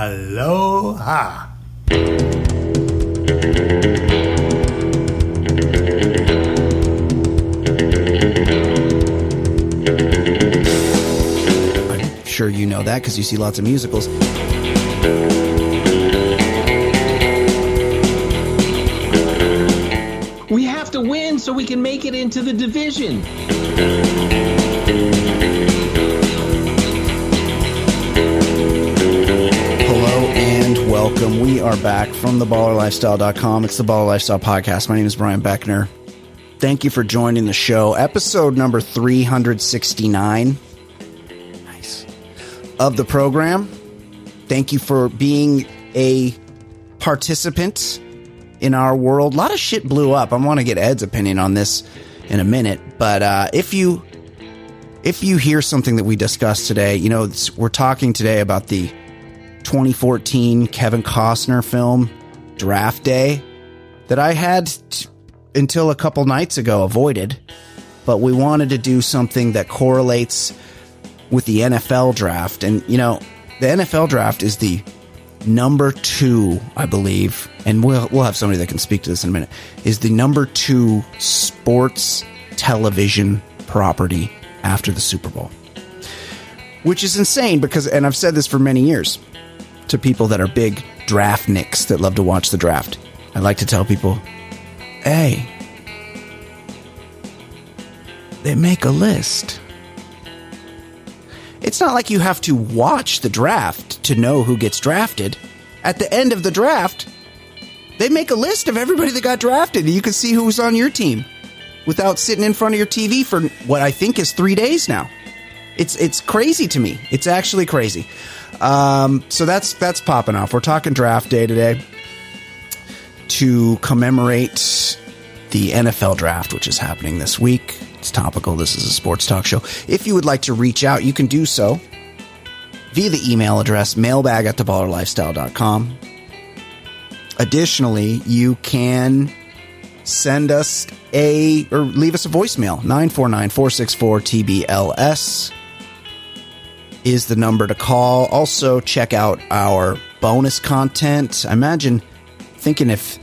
Aloha. I'm sure you know that because you see lots of musicals. We have to win so we can make it into the division. Welcome. We are back from theballerlifestyle.com. It's the Baller Lifestyle Podcast. My name is Brian Beckner. Thank you for joining the show. Episode number 369. Nice. Of the program. Thank you for being a participant in our world. A lot of shit blew up. I want to get Ed's opinion on this in a minute, but uh, if you if you hear something that we discussed today, you know we're talking today about the 2014 Kevin Costner film Draft Day that I had t- until a couple nights ago avoided, but we wanted to do something that correlates with the NFL draft. And, you know, the NFL draft is the number two, I believe, and we'll, we'll have somebody that can speak to this in a minute, is the number two sports television property after the Super Bowl. Which is insane because, and I've said this for many years to people that are big draft nicks that love to watch the draft. I like to tell people, hey, they make a list. It's not like you have to watch the draft to know who gets drafted. At the end of the draft, they make a list of everybody that got drafted you can see who's on your team without sitting in front of your TV for what I think is 3 days now. It's it's crazy to me. It's actually crazy. Um, so that's that's popping off. We're talking draft day today to commemorate the NFL draft, which is happening this week. It's topical. This is a sports talk show. If you would like to reach out, you can do so via the email address mailbag at theballerlifestyle.com. Additionally, you can send us a or leave us a voicemail 949-464-TBLS is the number to call. Also, check out our bonus content. I imagine thinking if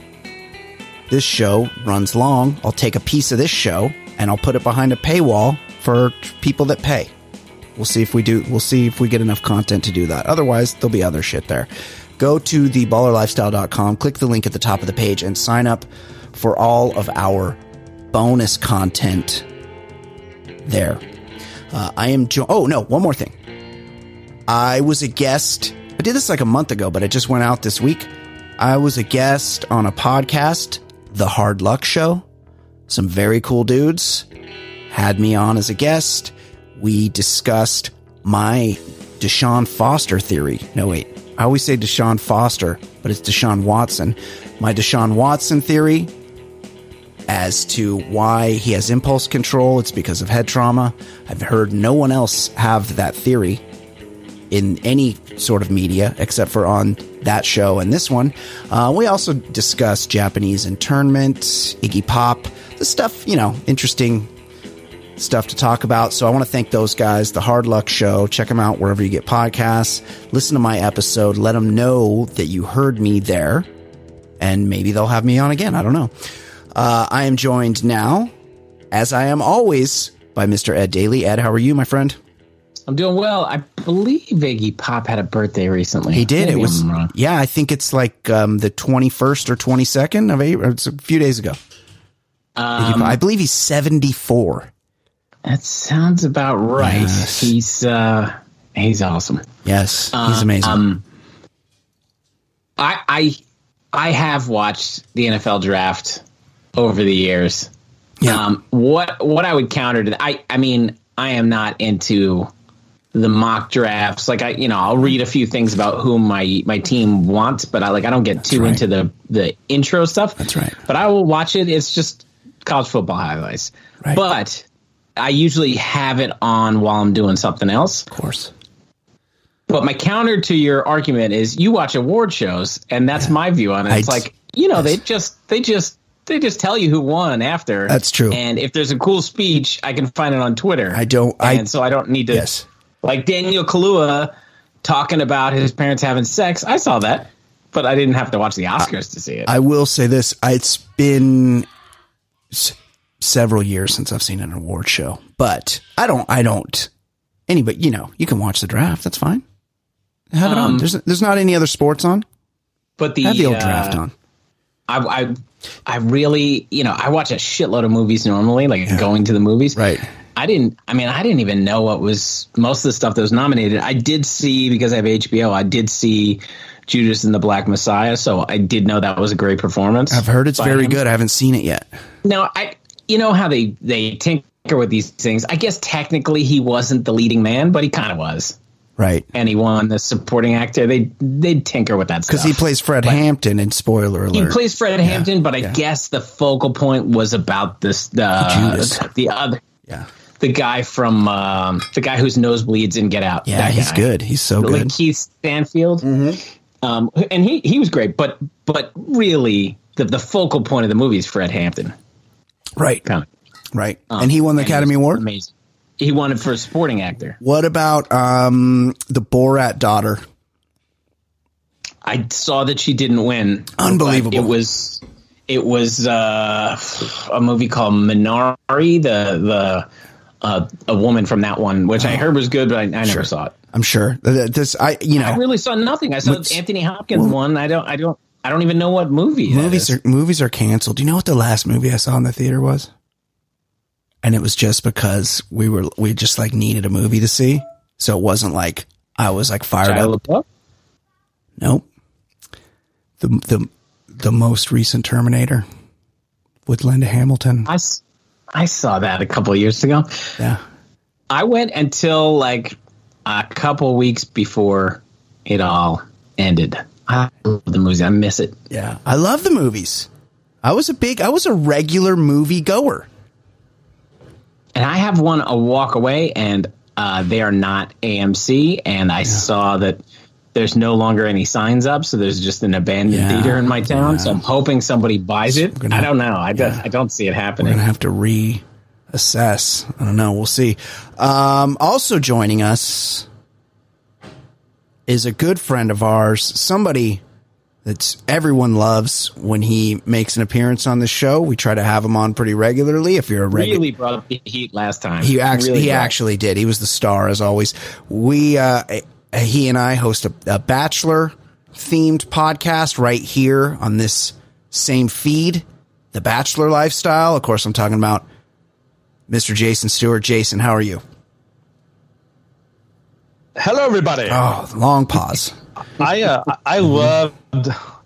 this show runs long, I'll take a piece of this show and I'll put it behind a paywall for people that pay. We'll see if we do. We'll see if we get enough content to do that. Otherwise, there'll be other shit there. Go to theballerlifestyle.com, click the link at the top of the page, and sign up for all of our bonus content there. Uh, I am. Jo- oh no, one more thing. I was a guest. I did this like a month ago, but it just went out this week. I was a guest on a podcast, The Hard Luck Show. Some very cool dudes had me on as a guest. We discussed my Deshaun Foster theory. No, wait. I always say Deshaun Foster, but it's Deshaun Watson. My Deshaun Watson theory as to why he has impulse control. It's because of head trauma. I've heard no one else have that theory in any sort of media except for on that show and this one. Uh, we also discussed Japanese internment, Iggy Pop, the stuff, you know, interesting stuff to talk about. So I want to thank those guys, the Hard Luck Show. Check them out wherever you get podcasts. Listen to my episode. Let them know that you heard me there, and maybe they'll have me on again. I don't know. Uh, I am joined now, as I am always, by Mr. Ed Daly. Ed, how are you, my friend? I'm doing well. I believe Iggy Pop had a birthday recently. He did. Maybe it was yeah. I think it's like um, the twenty first or twenty second of April. It's a few days ago. Um, I believe he's seventy four. that sounds about right. Yes. He's uh, he's awesome. Yes, he's amazing. Um, I I I have watched the NFL draft over the years. yeah, Um, what what I would counter to that, I I mean I am not into the mock drafts. Like I you know I'll read a few things about whom my my team wants, but I like I don't get too right. into the the intro stuff. That's right. But I will watch it. It's just college football highlights. Right. But I usually have it on while I'm doing something else. of course. But my counter to your argument is you watch award shows, and that's my view on it. I It's d- like you know they just they just they just tell you who won after. That's true. And if there's a cool speech, I can find it on Twitter. I don't- I- and so I don't need to. Yes. Like Daniel Kaluuya talking about his parents having sex. I saw that, but I didn't have to watch the Oscars to see it. I will say this: it's been s- several years since I've seen an award show, but I don't. I don't. Anybody, you know, you can watch the draft. That's fine. Have it on. Um, There's there's not any other sports on. but the, Have the old uh, draft on. I, I, I really, you know, I watch a shitload of movies normally, like going to the movies. Right. I didn't. I mean, I didn't even know what was most of the stuff that was nominated. I did see because I have HBO. I did see Judas and the Black Messiah, so I did know that was a great performance. I've heard it's very him. good. I haven't seen it yet. Now, I, you know how they they tinker with these things. I guess technically he wasn't the leading man, but he kind of was, Right. and he won the supporting actor. They they tinker with that stuff Because he plays Fred Hampton in spoiler alert. He plays Fred Hampton, but I guess the focal point was about this the Judas. the other yeah. The guy from um, the guy whose nosebleeds in Get Out. Yeah, That he's guy. good. He's so like good. Keith Stanfield. Um, and he he was great, but but really the the focal point of the movie is Fred Hampton. Right. Kind of. Right. and he won the Academy Award. Amazing. He won it for a supporting actor. What about um the Borat daughter? I saw that she didn't win. Unbelievable. It was it was uh, a movie called Minari, the the uh, a woman from that one, which I heard was good, but I, I never saw it. I'm sure. Th- th- This I you know I really saw nothing. I saw What's- Anthony Hopkins one. I don't I don't I don't even know what movie. movies are movies are canceled. Do you know what the last movie I saw in the theater was? And it was just because we were we just like needed a movie to see, so it wasn't like I was like fired Shia up. LaBeouf? Nope. The the the most recent Terminator with Linda Hamilton. I, I saw that a couple of years ago. Yeah. I went until like a couple weeks before it all ended. I love the movies. I miss it. Yeah. I love the movies. I was a big I was a regular movie goer. And I have one a walk away, and uh, they are not AMC. And I saw that there's no longer any signs up, so there's just an abandoned Yeah, theater in my town. So. I'm hoping somebody buys it. gonna I don't know. I don't. I don't see it We're happening. gonna have to reassess. I don't know. We'll see. Um, also joining us is a good friend of ours, somebody that everyone loves when he makes an appearance on the show. We try to have him on pretty regularly. If you're a regular, Really brought up the heat last time. he actually Really he actually did. He was the star as always. We uh, he and I host a, a bachelor themed podcast right here on this same feed, the Bachelor Lifestyle. Of course, I'm talking about Mr. Jason Stewart. Jason, how are you? Hello, everybody. Oh, long pause. I uh, I loved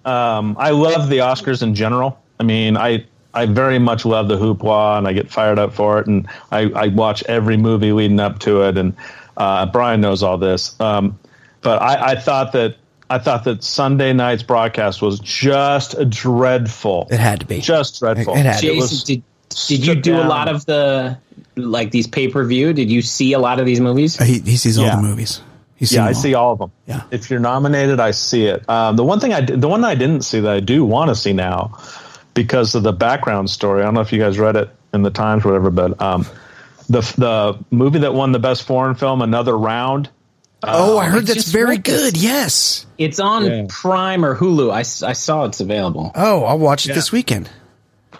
um, I love the Oscars in general. I mean, I I very much love the hoopla, and I get fired up for it, and I, I watch every movie leading up to it. And uh, Brian knows all this, um, but I, I thought that I thought that Sunday night's broadcast was just dreadful. It had to be. just dreadful. It had to. Jason, was did did you stripped do a lot of the like these pay per view? Did you see a lot of these movies? He, he sees all Yeah. the movies. He's Yeah, I all. see all of them. Yeah. If you're nominated, I see it. Um, the one thing I did, the one I didn't see that I do want to see now, because of the background story. I don't know if you guys read it in the Times, or whatever, but um, the the movie that won the best foreign film, Another Round. Oh, I heard that's very read this. good. Yes. It's on Yeah. Prime or Hulu. I, I saw it's available. Oh, I'll watch it this weekend.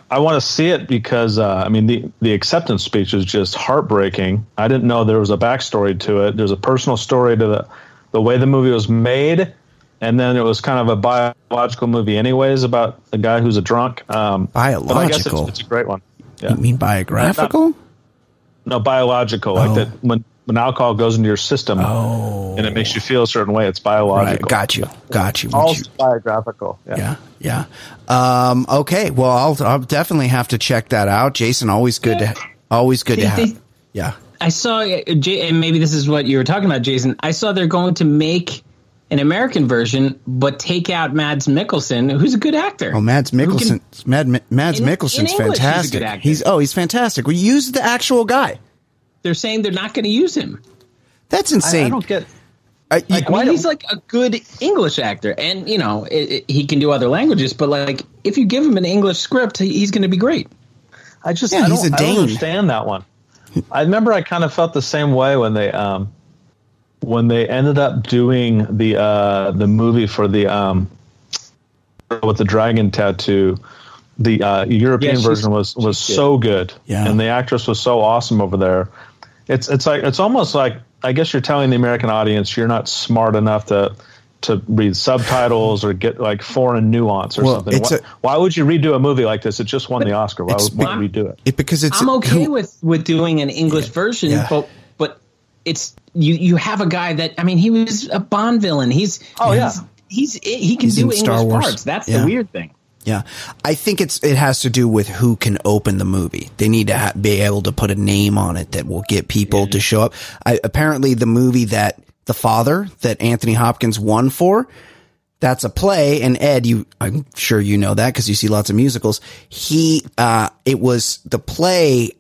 I want to see it because uh, I mean the the acceptance speech is just heartbreaking. I didn't know there was a backstory to it. There's a personal story to the the way the movie was made, and then it was kind of a biological movie, anyways, about a guy who's a drunk. Um, But I guess it's, it's a great one. Yeah. You mean biographical? No, biological, like that when when alcohol goes into your system Oh. and it makes you feel a certain way, it's Right. biological. Got you. Got you. Would Also you- biographical. Yeah. Yeah, yeah. Um, okay, well, I'll, I'll definitely have to check that out, Jason. Always good to, always good to have. they- Yeah, I saw, uh, and maybe this is what you were talking about, Jason. I saw they're going to make an American version, but take out Mads Mikkelsen, who's a good actor. Oh, Mads Who can- Mikkelsen. Mad, Mads In- in Mikkelsen's English, he's a good fantastic. actor. He's oh, he's fantastic. We use the actual guy. They're saying they're not going to use him. That's insane. I don't get. I- you- like, Why mean, don't- he's like a good English actor, and you know it, it- he can do other languages. But like, if you give him an English script, he- he's going to be great. I just Yeah, I, he's don't, a I don't Dane. understand that one. I remember I kind of felt the same way when they um when they ended up doing the uh, the movie for the um, with the dragon tattoo, the uh, European Yeah, version was was so good, Yeah. and the actress was so awesome over there. It's it's like it's almost like I guess you're telling the American audience you're not smart enough to to read subtitles or get like foreign nuance or Well, something. Why, a- why would you redo a movie like this? It just won the Oscar. Why would why big- would redo it? It because it's I'm okay who- with with doing an English version, Yeah. but but it's you you have a guy that I mean he was a Bond villain. He's Oh, yeah. he's, he's he can He's do in English Star Wars. parts. That's Yeah. the weird thing. Yeah, I think it's it has to do with who can open the movie. They need to ha- be able to put a name on it that will get people to show up. I, apparently, the movie that the father that Anthony Hopkins won for, that's a play. And Ed, you, I'm sure you know that because you see lots of musicals. He, uh, it was the play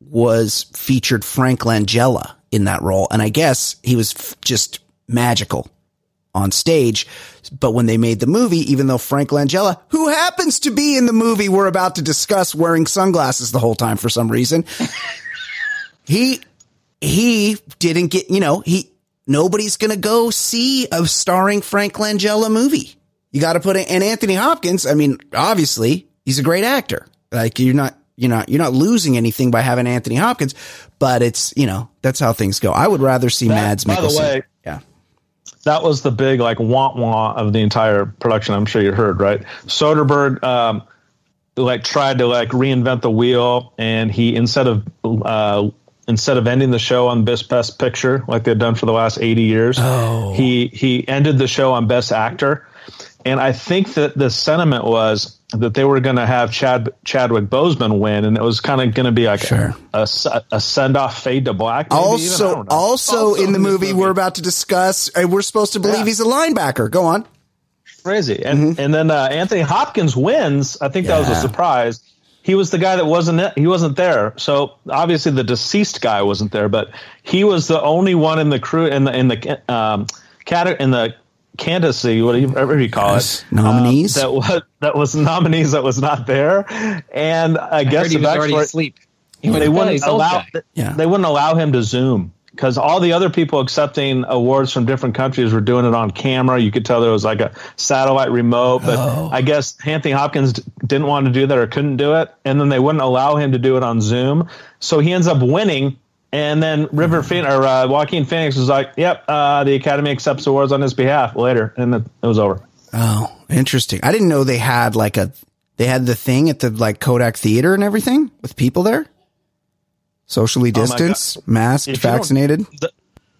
was featured Frank Langella in that role, and I guess he was f- just magical on stage. But when they made the movie, even though Frank Langella, who happens to be in the movie we're about to discuss wearing sunglasses the whole time for some reason, he, he didn't get, you know, he, nobody's going to go see a starring Frank Langella movie. You got to put in, and Anthony Hopkins, I mean, obviously he's a great actor. Like you're not, you're not, you're not losing anything by having Anthony Hopkins, but it's, you know, that's how things go. I would rather see Mads by the Mikkelsen. way-. That was the big like want want of the entire production. I'm sure you heard right. Soderbergh um, like tried to like reinvent the wheel, and he instead of uh, instead of ending the show on best best picture like they've done for the last 80 years, Oh. he he ended the show on best actor. And I think that the sentiment was that they were going to have Chad Chadwick Boseman win, and it was kind of going to be like Sure. a, a, send off fade to black. maybe even? Also, also, Also in the movie, movie. we're about to discuss, uh, we're supposed to believe Yeah. he's a linebacker. Go on. crazy. And and then uh, Anthony Hopkins wins. I think that was Mm-hmm. A surprise. He was the guy that wasn't he wasn't there. So obviously the deceased guy wasn't there, but he was the only one in the crew in the in the um cat in the candidacy whatever you call Yes. it Nominees? um, that was that was nominees that was not there. And I, I guess heard he the was already backstory- asleep. He was they wouldn't allow. Yeah. they wouldn't allow him to zoom because all the other people accepting awards from different countries were doing it on camera. You could tell there was like a satellite remote, but Oh. I guess Anthony Hopkins didn't want to do that or couldn't do it, and then they wouldn't allow him to do it on Zoom. So he ends up winning. And then River Phoenix or uh, Joaquin Phoenix was like, "Yep, uh, the Academy accepts awards on his behalf." Later, and it, it was over. Oh, interesting. I didn't know they had like a, they had the thing at the like Kodak Theater and everything with people there. Socially Oh distanced, masked, If vaccinated.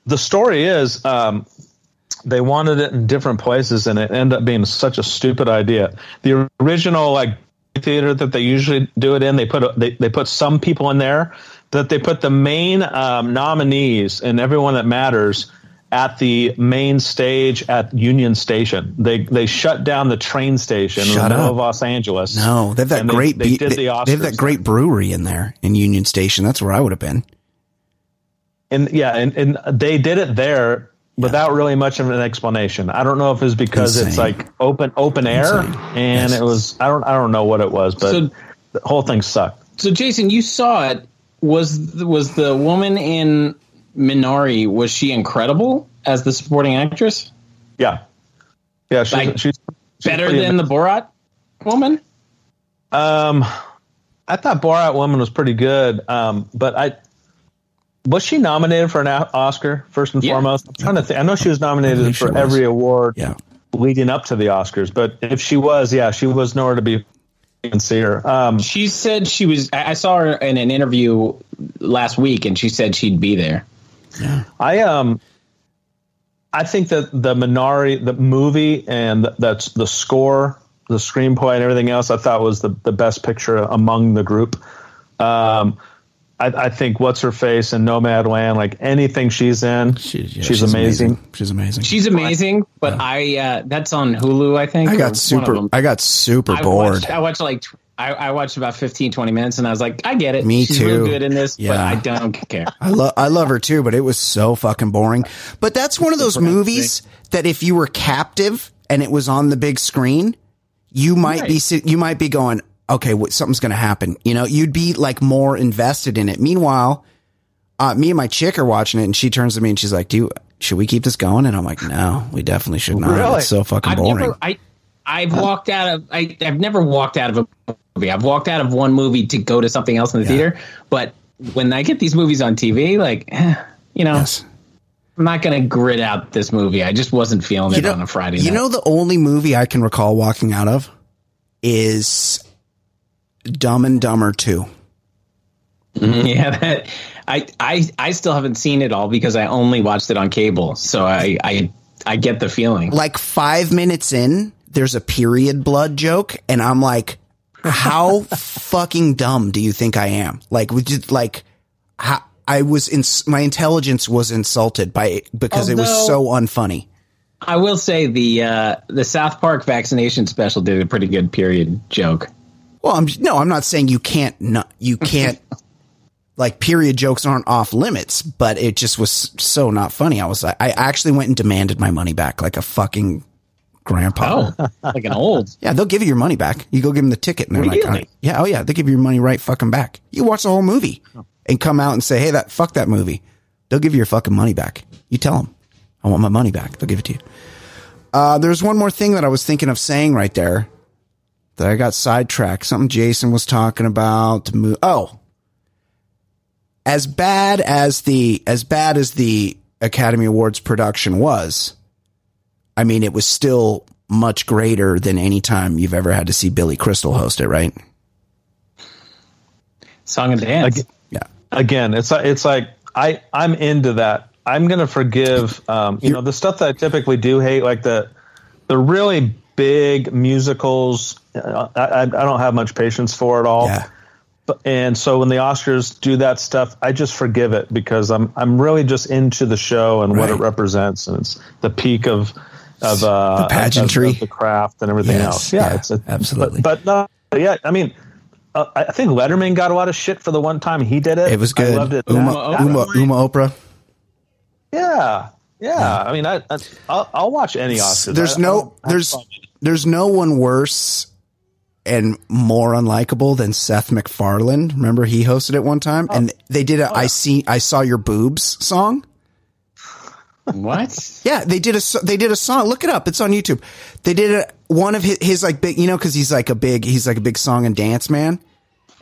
the story is um, they wanted it in different places and it ended up being such a stupid idea the original like theater that they usually do it in they put a, they, they put some people in there but they put the main um, nominees and everyone that matters at the main stage at Union Station. They they shut down the train station in the middle up. of Los Angeles. No, they have that And they- great. They, did they, the Oscars. they have that great brewery in there in Union Station. That's where I would have been. and yeah, and, and they did it there without really much of an explanation. I don't know if it's because it's like open open air, Insane. and Yes. it was I don't I don't know what it was, but So- the whole thing sucked. So Jason, you saw it. Was was the woman in Minari? Was she incredible as the supporting actress? Yeah, yeah, she's, Like, she's, she's Better pretty than the Borat woman? Um, I thought Borat Woman was pretty good. Um, but I was she nominated for an Oscar first and Yeah. foremost. I'm trying to think. I know she was nominated believe she for was. every award Yeah. leading up to the Oscars. But if she was, yeah, she was nowhere to be and see her. Um, She said she was. I saw her in an interview last week, and she said she'd be there. I um, I think that the Minari, the movie, and that's the score, the screenplay, and everything else, I thought was the the best picture among the group. Um, I, I think what's her face in Nomad Land, like anything she's in, She's, yeah, she's, amazing. She's amazing. She's amazing, but I uh, that's on Hulu, I think. I got super. I got super I bored. Watched, I watched like I, I watched about 15, 20 minutes, and I was like, I get it. Me She's too. real good in this, but Yeah. I don't care. I love I love her too, but it was so fucking boring. But that's one of those movies that if you were captive and it was on the big screen, you might be Right. sit- you might be going, okay, what, something's going to happen. You know, you'd be like more invested in it. Meanwhile, uh, me and my chick are watching it, and she turns to me and she's like, "Do you, should we keep this going?" And I'm like, "No, we definitely should not. Really? It's so fucking I've boring." never, I, I've walked out of, I, I've never walked out of a movie. I've walked out of one movie to go to something else in the theater. But when I get these movies on TV, like, eh, you know, yes. I'm not going to grit out this movie. I just wasn't feeling it know, on a Friday night. You know, the only movie I can recall walking out of is Dumb and Dumber Two. yeah, that, I, I, I still haven't seen it all because I only watched it on cable. So I, I, I get the feeling. Like five minutes in, there's a period blood joke, and I'm like, how fucking dumb do you think I am? Like, we just like, how, I was in my intelligence was insulted by because it was so unfunny. I will say the uh, the South Park vaccination special did a pretty good period joke. Well, I'm no, I'm not saying you can't not you can't like period jokes aren't off limits, but it just was so not funny. I was like, I actually went and demanded my money back like a fucking grandpa. Oh, like an old. Yeah, they'll give you your money back. You go give them the ticket, and they're like, Really? "Uh, "Yeah, oh yeah, they give you your money right fucking back." You watch the whole movie and come out and say, "Hey, that fuck that movie." They'll give you your fucking money back. You tell them, "I want my money back." They'll give it to you. Uh, there's one more thing that I was thinking of saying right there that I got sidetracked. Something Jason was talking about. Oh, as bad as the as bad as the Academy Awards production was, I mean, it was still much greater than any time you've ever had to see Billy Crystal host it, right? Song and dance. Ag- Yeah. again, it's it's like I I'm into that. I'm gonna forgive. Um, you know the stuff that I typically do hate, like the the really big musicals. uh, I, I, I don't have much patience for it all. Yeah. But, and so when the Oscars do that stuff, I just forgive it because I'm I'm really just into the show and what it represents, and it's the peak of of uh, The pageantry. of, of the craft and everything Yes, else. Yeah, yeah, it's a, absolutely. But, but no, yeah, I mean, uh, I think Letterman got a lot of shit for the one time he did it. It was good. I loved it. Uma, That- Uma, that- Uma Oprah. yeah, yeah. I mean, I, I I'll, I'll watch any Oscars. There's I- I no don't there's. There's no one worse and more unlikable than Seth MacFarlane. Remember he hosted it one time and oh. they did a oh, I see I saw your boobs song. what? Yeah, they did a they did a song. Look it up. It's on YouTube. They did a one of his, his like big, you know, because he's like a big he's like a big song and dance man.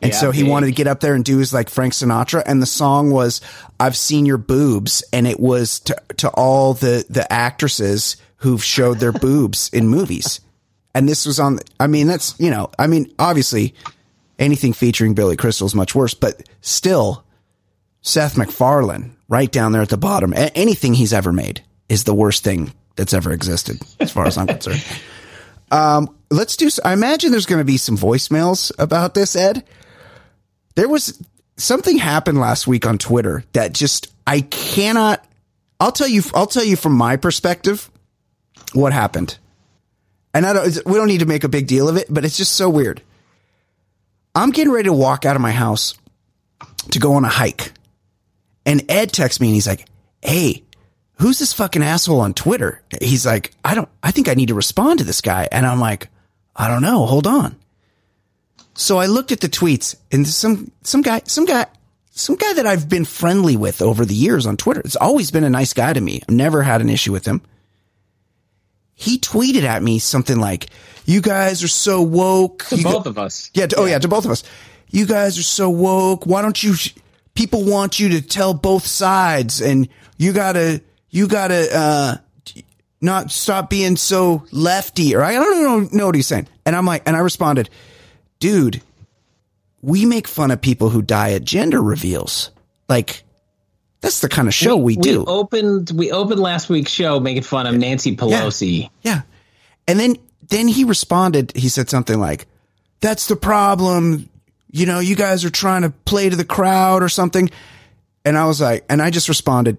And Yeah, so he big. wanted to get up there and do his like Frank Sinatra, and the song was "I've Seen Your Boobs," and it was to to all the the actresses who've showed their boobs in movies. And this was on. I mean, that's you know, I mean, obviously, anything featuring Billy Crystal is much worse, but still, Seth MacFarlane, right down there at the bottom. A- anything he's ever made is the worst thing that's ever existed, as far as I'm concerned. Um, let's do. I imagine there's going to be some voicemails about this, Ed. There was something happened last week on Twitter that just I cannot. I'll tell you. I'll tell you from my perspective what happened, and I don't. We don't need to make a big deal of it, but it's just so weird. I'm getting ready to walk out of my house to go on a hike. And Ed texts me and he's like, Hey, who's this fucking asshole on Twitter? He's like, I don't, I think I need to respond to this guy. And I'm like, I don't know. Hold on. So I looked at the tweets and some, some guy, some guy, some guy that I've been friendly with over the years on Twitter. It's always been a nice guy to me. I've never had an issue with him. He tweeted at me something like, you guys are so woke. To You both go- of us. yeah. To, Oh, yeah. To both of us. You guys are so woke. Why don't you? People want you to tell both sides, and you gotta, you gotta, uh, not stop being so lefty. Or I don't know, know what he's saying. And I'm like, and I responded, dude, we make fun of people who die at gender reveals. Like, that's the kind of show we, do. We opened we opened last week's show making fun of Nancy Pelosi. Yeah. And then then he responded, he said something like, That's the problem. You know, you guys are trying to play to the crowd or something. And I was like, and I just responded,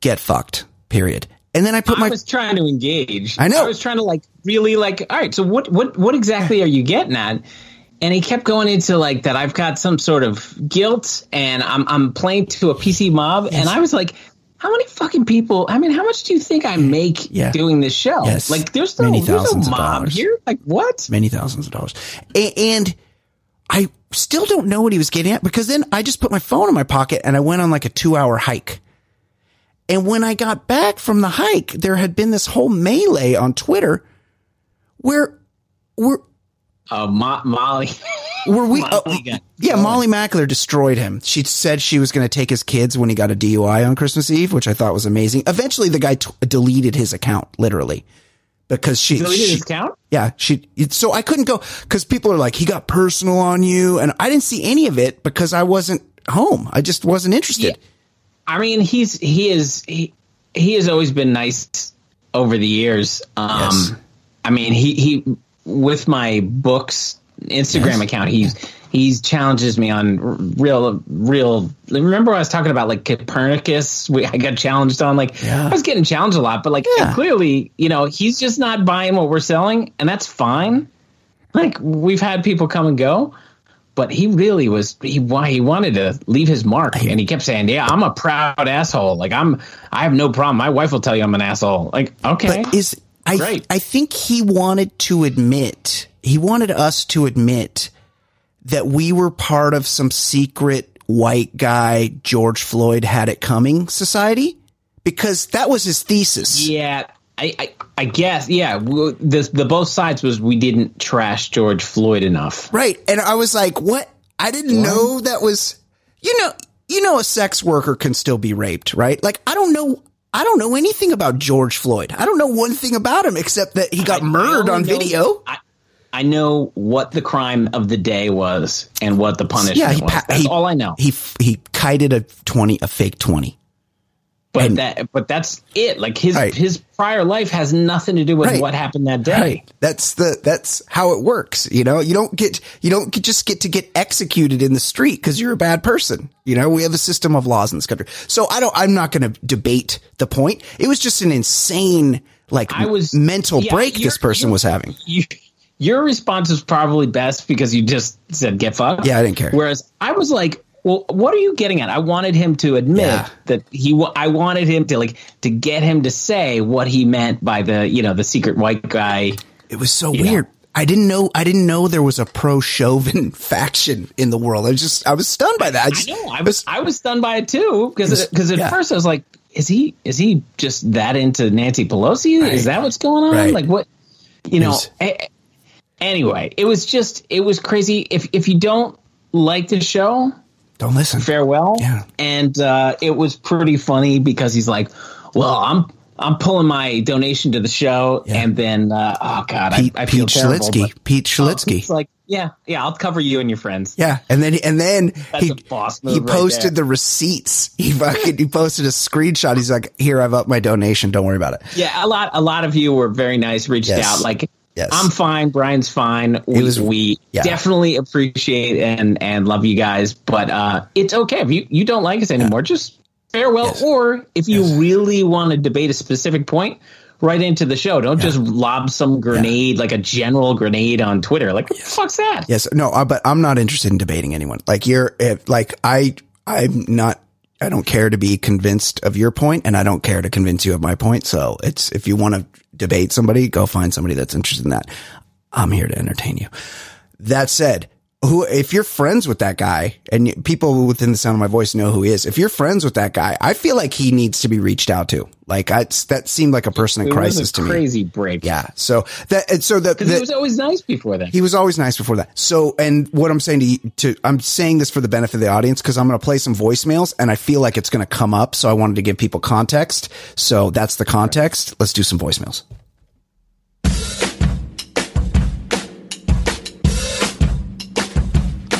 Get fucked. Period. And then I put I my I was trying to engage. I know. I was trying to like really like. All right, so what what what exactly are you getting at? And he kept going into like that. I've got some sort of guilt, and I'm I'm playing to a PC mob, and I was like. How many fucking people? I mean, how much do you think I make Yeah. doing this show? Yes. Like, there's no, Many there's no thousands mob here. Like, what? many thousands of dollars. A- And I still don't know what he was getting at because then I just put my phone in my pocket and I went on like a two hour hike. And when I got back from the hike, there had been this whole melee on Twitter where we're uh, Mo- Molly. Were we? Uh, yeah, Molly Mackler destroyed him. She said she was going to take his kids when he got a DUI on Christmas Eve, which I thought was amazing. Eventually, the guy t- deleted his account, literally, because she deleted she, his account. Yeah, she. So I couldn't go because people are like, he got personal on you, and I didn't see any of it because I wasn't home. I just wasn't interested. Yeah. I mean, he's he is he he has always been nice over the years. Um, yes. I mean, he he with my books Instagram yes. account, he's he's challenges me on real real. Remember, I was talking about like Copernicus. We, I got challenged on like yeah. I was getting challenged a lot, but like yeah. clearly, you know, he's just not buying what we're selling, and that's fine. Like we've had people come and go, but he really was he why he wanted to leave his mark, and he kept saying, "Yeah, I'm a proud asshole. Like I'm I have no problem. My wife will tell you I'm an asshole. Like okay, but is I. I think he wanted to admit he wanted us to admit that we were part of some secret white guy George Floyd had it coming society because that was his thesis. Yeah, I, I, I, guess, yeah. The the both sides was we didn't trash George Floyd enough, right? And I was like, what? I didn't what? know that was, you know, you know, a sex worker can still be raped, right? Like, I don't know. I don't know anything about George Floyd. I don't know one thing about him except that he got I, murdered on know, video. I, I, know what the crime of the day was and what the punishment yeah, he, was. That's he, all I know. He he kited a twenty, a fake twenty. But and, that, but that's it. Like his right. his prior life has nothing to do with right. what happened that day. Right. That's the that's how it works. You know, you don't get you don't just get to get executed in the street because you're a bad person. You know, we have a system of laws in this country. So I don't. I'm not going to debate the point. It was just an insane like I was mental yeah, break this person was having. You, your response was probably best because you just said get fucked. Yeah, I didn't care. Whereas I was like, well, what are you getting at? I wanted him to admit yeah. that he. I wanted him to like to get him to say what he meant by the you know the secret white guy. It was so weird. Know. I didn't know. I didn't know there was a pro Chauvin faction in the world. I just. I was stunned by that. I, just, I know. I was. I was stunned by it too because because at yeah. first I was like, is he is he just that into Nancy Pelosi? Right. Is that what's going on? Right. Like what? You know. Was, anyway, it was just it was crazy. If if you don't like the show, don't listen. Farewell. Yeah. And uh, it was pretty funny because he's like, "Well, I'm I'm pulling my donation to the show," yeah. and then uh, oh god, Pete, I, I feel Pete terrible. Schlitzky. Pete Schlitzky. It's like, yeah, yeah, I'll cover you and your friends. Yeah, and then and then That's he he posted right the receipts. He fucking he posted a screenshot. He's like, "Here, I've upped my donation. Don't worry about it." Yeah, a lot a lot of you were very nice. Reached yes. out like Yes. I'm fine. Brian's fine. We, was, we yeah. definitely appreciate and and love you guys, but uh, it's okay if you, you don't like us anymore. Yeah. Just farewell. Yes. Or if you yes. really want to debate a specific point, right into the show. Don't yeah. just lob some grenade, like a general grenade on Twitter. Like, what the fuck's that? Yes. No, uh, but I'm not interested in debating anyone. Like you're, if, like I, I'm not I don't care to be convinced of your point and I don't care to convince you of my point. So it's, if you want to debate somebody, go find somebody that's interested in that. I'm here to entertain you. That said, who, if you're friends with that guy and people within the sound of my voice know who he is, if you're friends with that guy, I feel like he needs to be reached out to. Like I, that seemed like a person in it crisis to me. Crazy break. Yeah. So that, and so that, he was always nice before that. He was always nice before that. So, and what I'm saying to you, to, I'm saying this for the benefit of the audience because I'm going to play some voicemails and I feel like it's going to come up. So I wanted to give people context. So that's the context. Let's do some voicemails.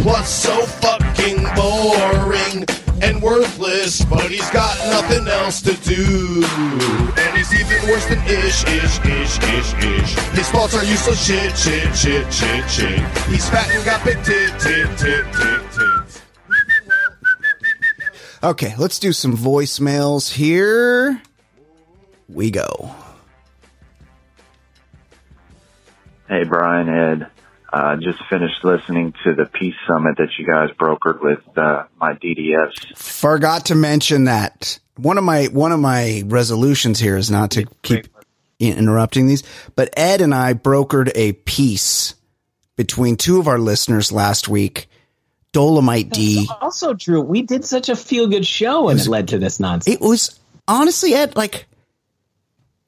Plus, so fucking boring and worthless. But he's got nothing nothing else to do. And he's even worse than ish, ish, ish, ish, ish. His faults are useless shit, shit, shit, shit, shit. He's fat and got big tit, tit, tit, tit, tits. Okay, let's do some voicemails here. We go. Hey, Brian, Ed. Uh, just finished listening to the Peace Summit that you guys brokered with uh, my DDS. Forgot to mention that one of my one of my resolutions here is not to keep interrupting these, but Ed and I brokered a peace between two of our listeners last week. Dolomite D. Also, Drew, we did such a feel good show and it led to this nonsense. It was honestly, Ed, like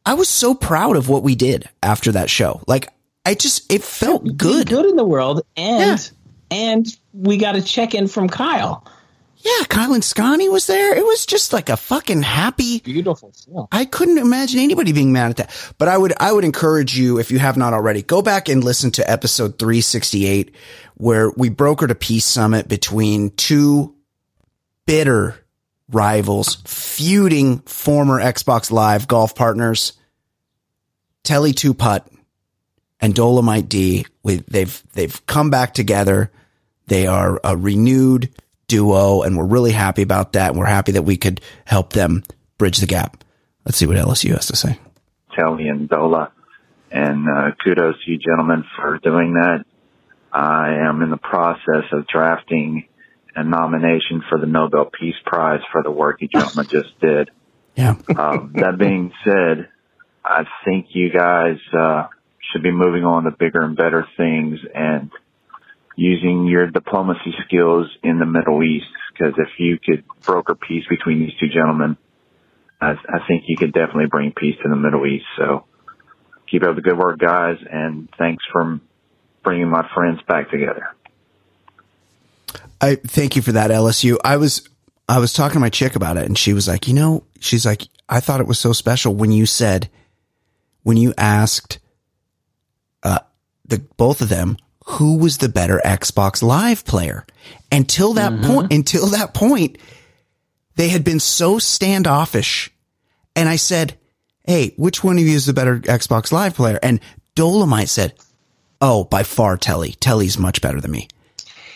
I was so proud of what we did after that show. Like I just it felt good. good in the world, and Yeah. and we got a check in from Kyle. Yeah, Kyle and Scotty was there. It was just like a fucking happy Beautiful. I couldn't imagine anybody being mad at that. But I would I would encourage you if you have not already, go back and listen to episode 368 where we brokered a peace summit between two bitter rivals, feuding former Xbox Live golf partners, Telly Two Putt and Dolomite D. We, they've they've come back together. They are a renewed duo, and we're really happy about that. And we're happy that we could help them bridge the gap. Let's see what LSU has to say. Telly and Dola. And uh, kudos to you gentlemen for doing that. I am in the process of drafting a nomination for the Nobel Peace Prize for the work you gentlemen just did. Yeah. Um, that being said, I think you guys uh, should be moving on to bigger and better things and using your diplomacy skills in the Middle East. Because if you could broker peace between these two gentlemen, I, I think you could definitely bring peace to the Middle East. So keep up the good work, guys, and thanks for bringing my friends back together. I thank you for that, LSU. I was I was talking to my chick about it, and she was like, you know, she's like, I thought it was so special when you said, when you asked, uh, the both of them who was the better Xbox Live player. Until that point, until that point, they had been so standoffish, and I said, "Hey, which one of you is the better Xbox Live player?" And Dolomite said, "Oh, by far, Telly. Telly's much better than me."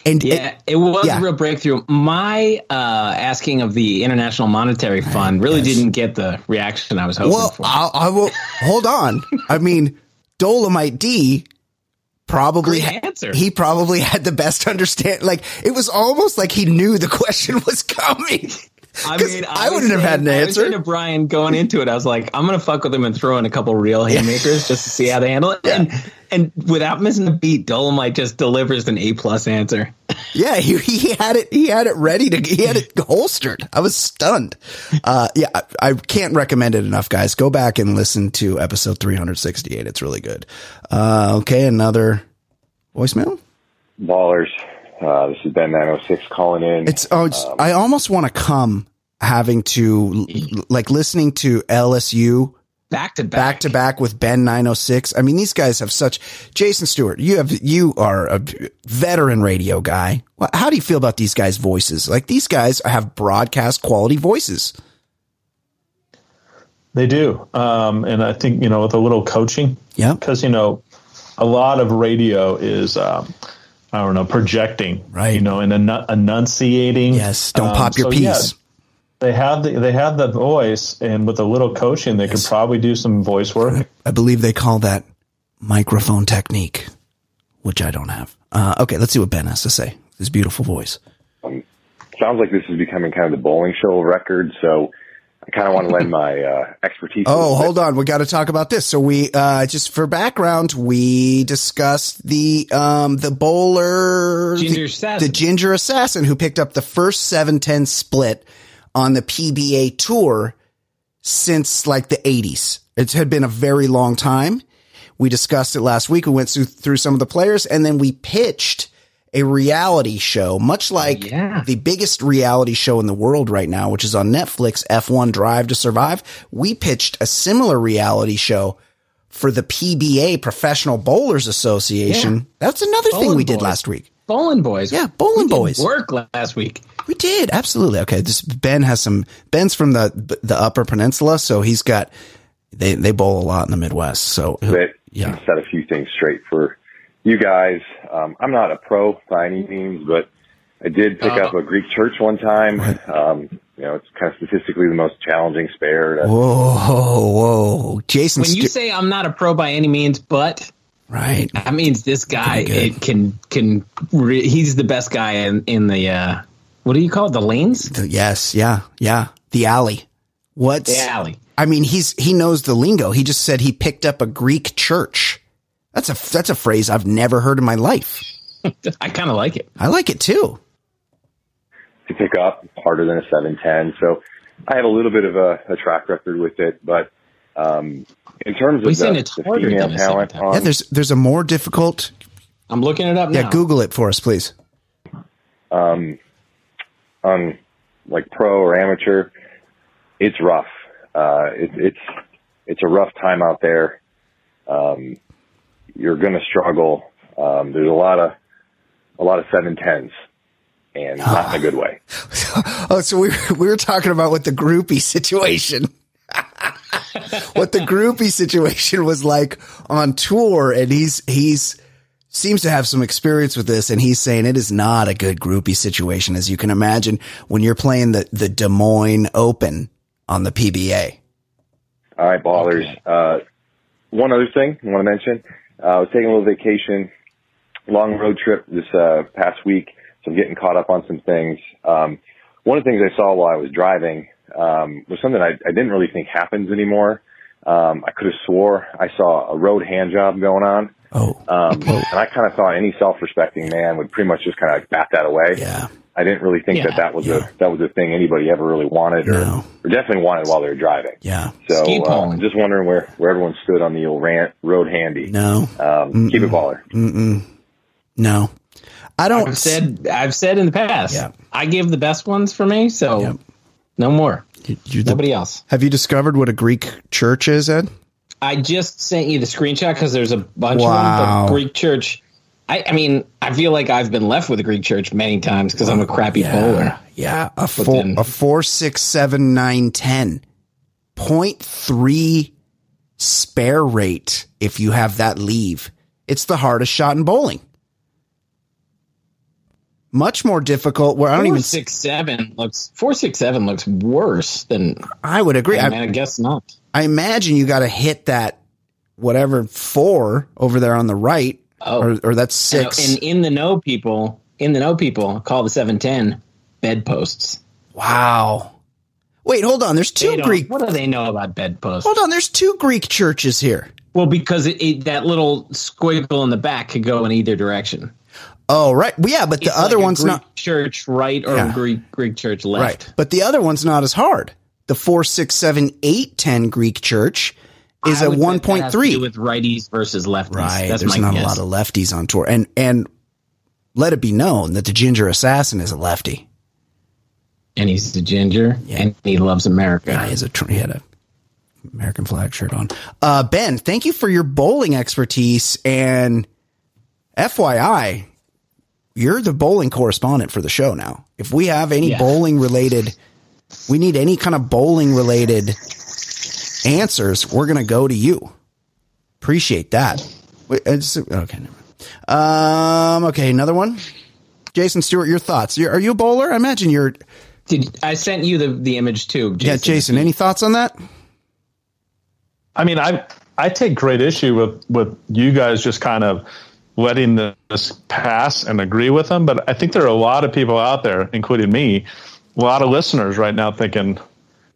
And Yeah, it was yeah. a real breakthrough. My uh, asking of the International Monetary Fund really Yes. didn't get the reaction I was hoping Well, for. I'll, I will hold on. I mean, Dolomite D probably Great answer. he probably had the best understand. Like it was almost like he knew the question was coming. I 'Cause mean, I was wouldn't have had an saying- I was answer. to Brian going into it, I was like, I'm gonna fuck with him and throw in a couple real haymakers just to see how they handle it. And and without missing a beat, Dolomite just delivers an A plus answer. Yeah, he, he had it. He had it ready to. He had it holstered. I was stunned. Uh, yeah, I, I can't recommend it enough, guys. Go back and listen to episode 368. It's really good. Uh, okay, another voicemail. Ballers. Uh, this is Ben 906 calling in. It's oh, it's, I almost want to come having to like listening to LSU Back to back. back to back with Ben 906. I mean, these guys have such Jason Stewart. You have you are a veteran radio guy. How do you feel about these guys' voices? Like these guys have broadcast quality voices. They do, um, and I think you know with a little coaching, Yeah. because you know a lot of radio is um, I don't know projecting, Right. You know, and enu- enunciating. Yes. Don't Um, pop your so, yeah, piece. they have the they have the voice, and with a little coaching, they could probably do some voice work. I believe they call that microphone technique, which I don't have. Uh, okay, let's see what Ben has to say. His beautiful voice. Sounds like this is becoming kind of the bowling show record, so I kind of want to lend my uh, expertise. Oh, hold on. We got to talk about this. So we, uh, just for background, we discussed the, um, the bowler, Ginger the, Assassin. the ginger assassin who picked up the first 710 split on the PBA tour since like the 80s. It had been a very long time. We discussed it last week. We went through, through some of the players and then we pitched a reality show, much like Yeah. the biggest reality show in the world right now, which is on Netflix, F1 Drive to Survive. We pitched a similar reality show for the PBA Professional Bowlers Association. Yeah. That's another thing Bowling we did last week. Bowling Boys. Yeah, Bowling We did Boys. Work last week. We did absolutely. Okay, this Ben has some. Ben's from the the Upper Peninsula, so he's got they they bowl a lot in the Midwest. So That yeah, set a few things straight for you guys. Um, I'm not a pro by any means, but I did pick Uh, up a Greek church one time. Um, you know, it's kind of statistically the most challenging spare. To, whoa, whoa, Jason. When you Stu- say I'm not a pro by any means, but right, that means this guy it can can re- he's the best guy in in the uh what do you call it the lanes The- yes, yeah, yeah, the alley. What's the alley. I mean, he's he knows the lingo. He just said he picked up a Greek church. That's a that's a phrase I've never heard in my life. I kind of like it. I like it too. to pick up harder than a 710. So I have a little bit of a, a track record with it, but um, in terms We of the, it's the harder female than a talent, on, Yeah, there's there's a more difficult. I'm looking it up Yeah, now. Google it for us, please. um, on like pro or amateur, it's rough. Uh, it, it's it's a rough time out there. Um, you're going to struggle. Um, there's a lot of a lot of seven tens, and not in a good way. Oh, so we we were talking about what the groupie situation. what the groupie situation was like on tour, and he's he's seems to have some experience with this, and he's saying it is not a good groupie situation, as you can imagine when you're playing the the Des Moines Open on the PBA. All right, ballers. Uh, one other thing I want to mention. Uh, I was taking a little vacation, long road trip this uh, past week, so I'm getting caught up on some things. Um, one of the things I saw while I was driving um, was something I, I didn't really think happens anymore. Um, I could have swore I saw a road hand job going on. Oh, Um, and I kind of thought any self-respecting man would pretty much just kind of bat that away. yeah. I didn't really think Yeah, that that was yeah. a that was a thing anybody ever really wanted or, No. or definitely wanted while they were driving. Yeah. So Ski uh, pole. just wondering where, where everyone stood on the old rant, road handy. No. Um, keep it baller. No. I don't I've said I've said in the past. Yeah. I give the best ones for me, so Yep. no more. you're the- Nobody else. Have you discovered what a Greek church is, Ed? I just sent you the screenshot because there's a bunch Wow. of them. But Greek church. I, I mean, I feel like I've been left with a Greek church many times because I'm a crappy bowler. Yeah, a four, then- a four, six, seven, nine, ten, point three spare rate. If you have that leave, it's the hardest shot in bowling. Much more difficult. Where I don't Four even. six seven looks four six seven looks worse than. I would agree. I, I, mean, I guess not. I imagine you got to hit that whatever four over there on the right, Oh. or, or that's six. And in the know people, in the know people, call the seven ten bedposts. wow. Wait, hold on. There's two Greek. What do they know about bedposts? Hold on. There's two Greek churches here. Well, because it, it, that little squiggle in the back could go in either direction. Oh, right. Well, yeah, but the It's other like one's Greek not. church right or Yeah. Greek Greek church left. Right. But the other one's not as hard. The four, six, seven, eight, ten Greek church is I a bet one point has to do three. with righties versus lefties. Right. That's There's not guess. a lot of lefties on tour. And and let it be known that the ginger assassin is a lefty. and he's a ginger, Yeah. and he loves America. He has a he had a American flag shirt on. Uh, Ben, thank you for your bowling expertise and FYI, you're the bowling correspondent for the show now. If we have any Yeah. bowling related, we need any kind of bowling related answers, we're going to go to you. Appreciate that. Wait, it's, okay. Never mind. Um, okay. Another one. Jason Stewart, your thoughts. You're, are you a bowler? I imagine you're. Did I sent you the the image too? Jason. Yeah, Jason. Any thoughts on that? I mean, I I take great issue with with you guys just kind of letting this pass and agree with them. But I think there are a lot of people out there, including me, a lot of listeners right now thinking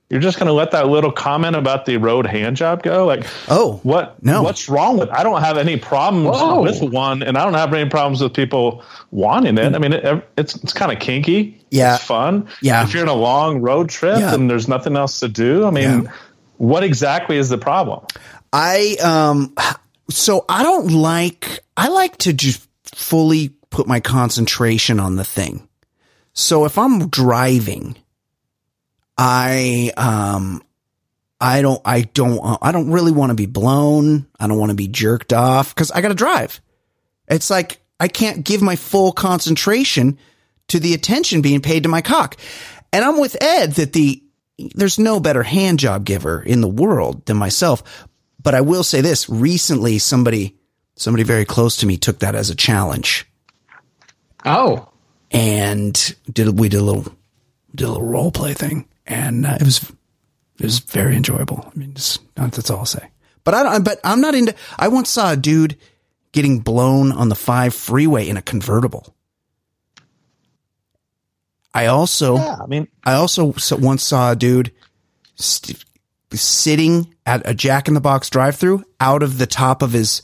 you're just going to let that little comment about the road hand job go. Like, Oh, what? no. what's wrong with? I don't have any problems Whoa. with one, and I don't have any problems with people wanting it. I mean, it, it's it's kind of kinky. Yeah. it's fun. Yeah. if you're in a long road trip Yeah. and there's nothing else to do, I mean. Yeah. What exactly is the problem? I um so I don't like I like to just fully put my concentration on the thing. So if I'm driving, I um I don't I don't I don't really want to be blown. I don't want to be jerked off cuz I got to drive. It's like I can't give my full concentration to the attention being paid to my cock. And I'm with Ed that the there's no better hand job giver in the world than myself. But I will say this: recently, somebody somebody very close to me took that as a challenge, Oh, and did we did a little did a little role play thing, and uh, it was it was very enjoyable. I mean, just, that's all I'll say. But I don't. But I'm not into. I once saw a dude getting blown on the five freeway in a convertible. I also, Yeah, I mean, I also once saw a dude st- sitting at a Jack in the Box drive-through out of the top of his,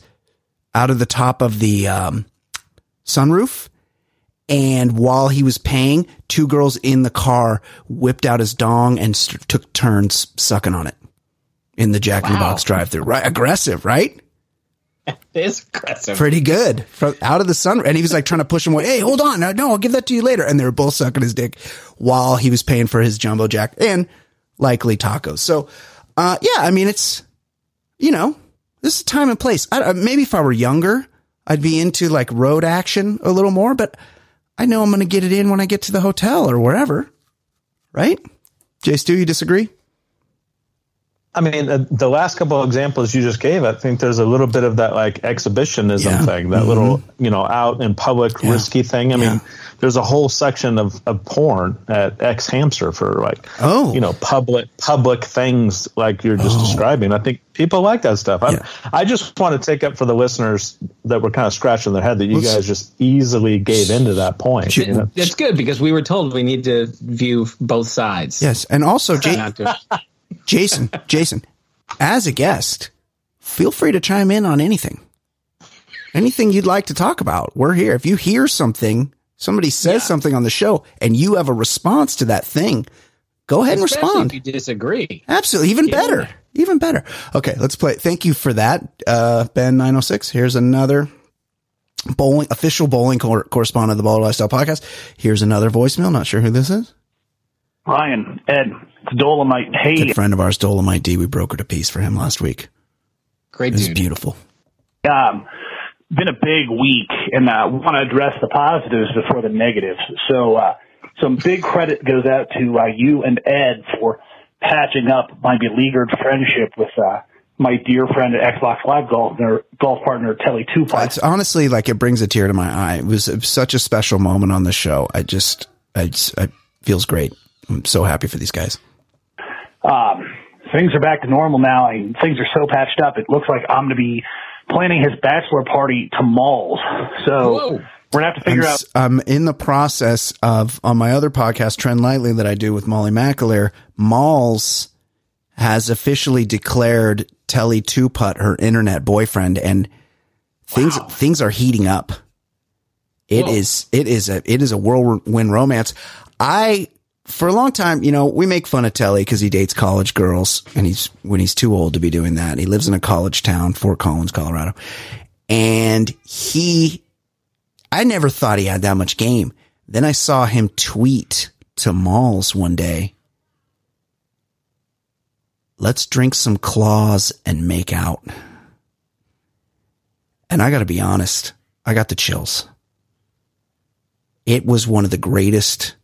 out of the top of the um, sunroof, and while he was paying, two girls in the car whipped out his dong and st- took turns sucking on it in the Jack in the. Box drive-through. Right, aggressive, right? it's aggressive. pretty good from out of the sun. And he was like trying to push him away. Hey, hold on. No, no, I'll give that to you later. And they were both sucking his dick while he was paying for his jumbo jack and likely tacos. So, uh, yeah, I mean, it's, you know, this is time and place. I, uh, maybe if I were younger, I'd be into like road action a little more, but I know I'm going to get it in when I get to the hotel or wherever. Right? Jay Stu, you disagree? I mean, uh, the last couple of examples you just gave, I think there's a little bit of that like exhibitionism Yeah. thing, that little, you know, out in public Yeah. risky thing. I Yeah. mean, there's a whole section of, of porn at X Hamster for like, Oh. you know, public public things like you're just describing. I think people like that stuff. I, Yeah. I just want to take up for the listeners that were kind of scratching their head that you Let's- guys just easily gave into that point. you know? That's good because we were told we need to view both sides. Yes. And also, Jay, Not to- Jason, Jason, as a guest, feel free to chime in on anything. Anything you'd like to talk about. We're here. If you hear something, somebody says something on the show and you have a response to that thing, go ahead and respond. if you disagree. Absolutely. Even better. Even better. Okay, let's play. Thank you for that, uh, Ben 906. Here's another bowling, official bowling cor- correspondent of the Baller Lifestyle podcast. Here's another voicemail. Not sure who this is. Ryan, Ed, it's Dolomite. Hey, Good friend of ours, Dolomite D. We brokered a piece for him last week. Great It was beautiful. um, been a big week, and I uh, want to address the positives before the negatives. So, uh, some big credit goes out to uh, you and Ed for patching up my beleaguered friendship with uh, my dear friend at Xbox Live golf, golf partner Telly Two Putts. It's honestly like it brings a tear to my eye. It was, it was such a special moment on the show. I just, I just, it feels great. I'm so happy for these guys. Um, things are back to normal now, and things are so patched up. It looks like I'm going to be planning his bachelor party to Malls. So Whoa. we're gonna have to I'm, figure out. I'm in the process of on my other podcast, Trend Lightly, that I do with Molly McAleer. Malls has officially declared Telly Two Putts her internet boyfriend, and things things are heating up. It Whoa. is it is a it is a whirlwind romance. I for a long time, you know, we make fun of Telly because he dates college girls, and he's when he's too old to be doing that. He lives in a college town, Fort Collins, Colorado, and he I never thought he had that much game. Then I saw him tweet to Malls one day. Let's drink some claws and make out. And I got to be honest, I got the chills. It was one of the greatest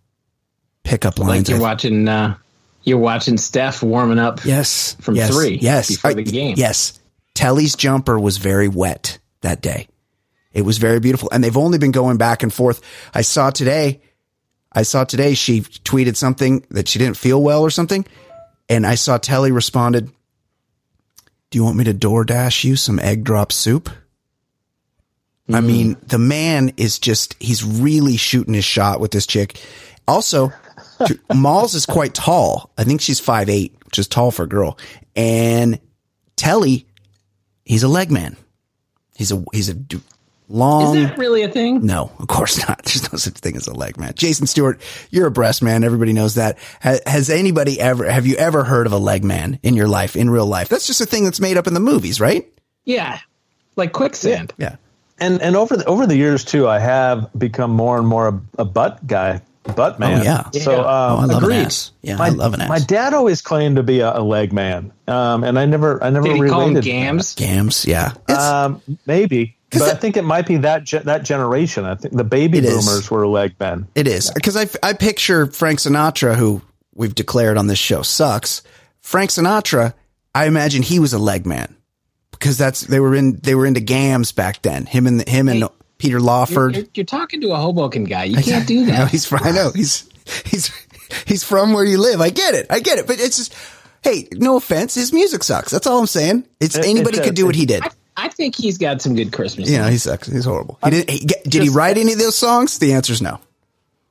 pickup Like lines. you're I've- watching, uh, you're watching Steph warming up. yes, from yes, three Yes, before the game. Yes, Telly's jumper was very wet that day. It was very beautiful, and they've only been going back and forth. I saw today. I saw today she tweeted something that she didn't feel well or something, and I saw Telly responded, "Do you want me to DoorDash you some egg drop soup?" I mean, the man is just, he's really shooting his shot with this chick. Also, Malls is quite tall. I think she's five eight, which is tall for a girl. And Telly, he's a leg man. He's a, he's a long Is that really a thing? No, of course not. There's no such thing as a leg man. Jason Stewart, you're a breast man. Everybody knows that. Ha- Has anybody ever, have you ever heard of a leg man in your life, in real life? That's just a thing that's made up in the movies, right? Yeah. Like quicksand. Yeah. and and over the over the years too, I have become more and more a, a butt guy, butt man. Oh, yeah. So Yeah. um, Oh, I love agreed. an ass. Yeah, my, I love an ass. My dad always claimed to be a, a leg man, um, and I never I never Did he related. call him Gams? Gams, yeah. Um, maybe but I think it might be that ge- that generation. I think the baby It is. boomers were leg men. It is because I, I picture Frank Sinatra, who we've declared on this show sucks. Frank Sinatra, I imagine he was a leg man because that's they were in they were into gams back then. Him and him and Hey, Peter You're, Lawford. you're, you're talking to a Hoboken guy. You can't do that. No, that. he's fr- I know he's he's he's from where you live. I get it. I get it. But it's just hey, no offense, his music sucks. That's all I'm saying. It's It- anybody it's could do what he did. I, I think he's got some good Christmas. Yeah, songs. he sucks. He's horrible. He did. He, did he write any of those songs? The answer is no.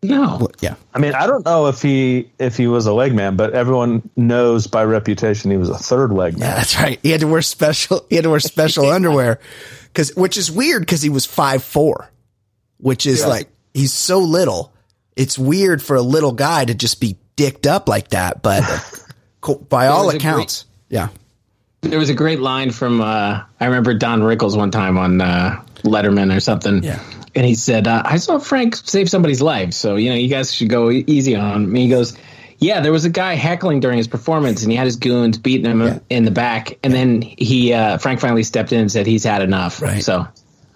no. Well, yeah. I mean, I don't know if he if he was a leg man, but everyone knows by reputation he was a third leg man. Yeah, that's right. He had to wear special. He had to wear special underwear, because which is weird because he was five four, which is like he's so little. It's weird for a little guy to just be dicked up like that. But by all accounts, yeah, There was a great line from uh, I remember Don Rickles one time on uh, Letterman or something. Yeah. And he said, uh, "I saw Frank save somebody's life, so you know you guys should go easy on him." And he goes, "Yeah, there was a guy heckling during his performance, and he had his goons beating him in the back, and then he uh, Frank finally stepped in and said he's had enough. Right. So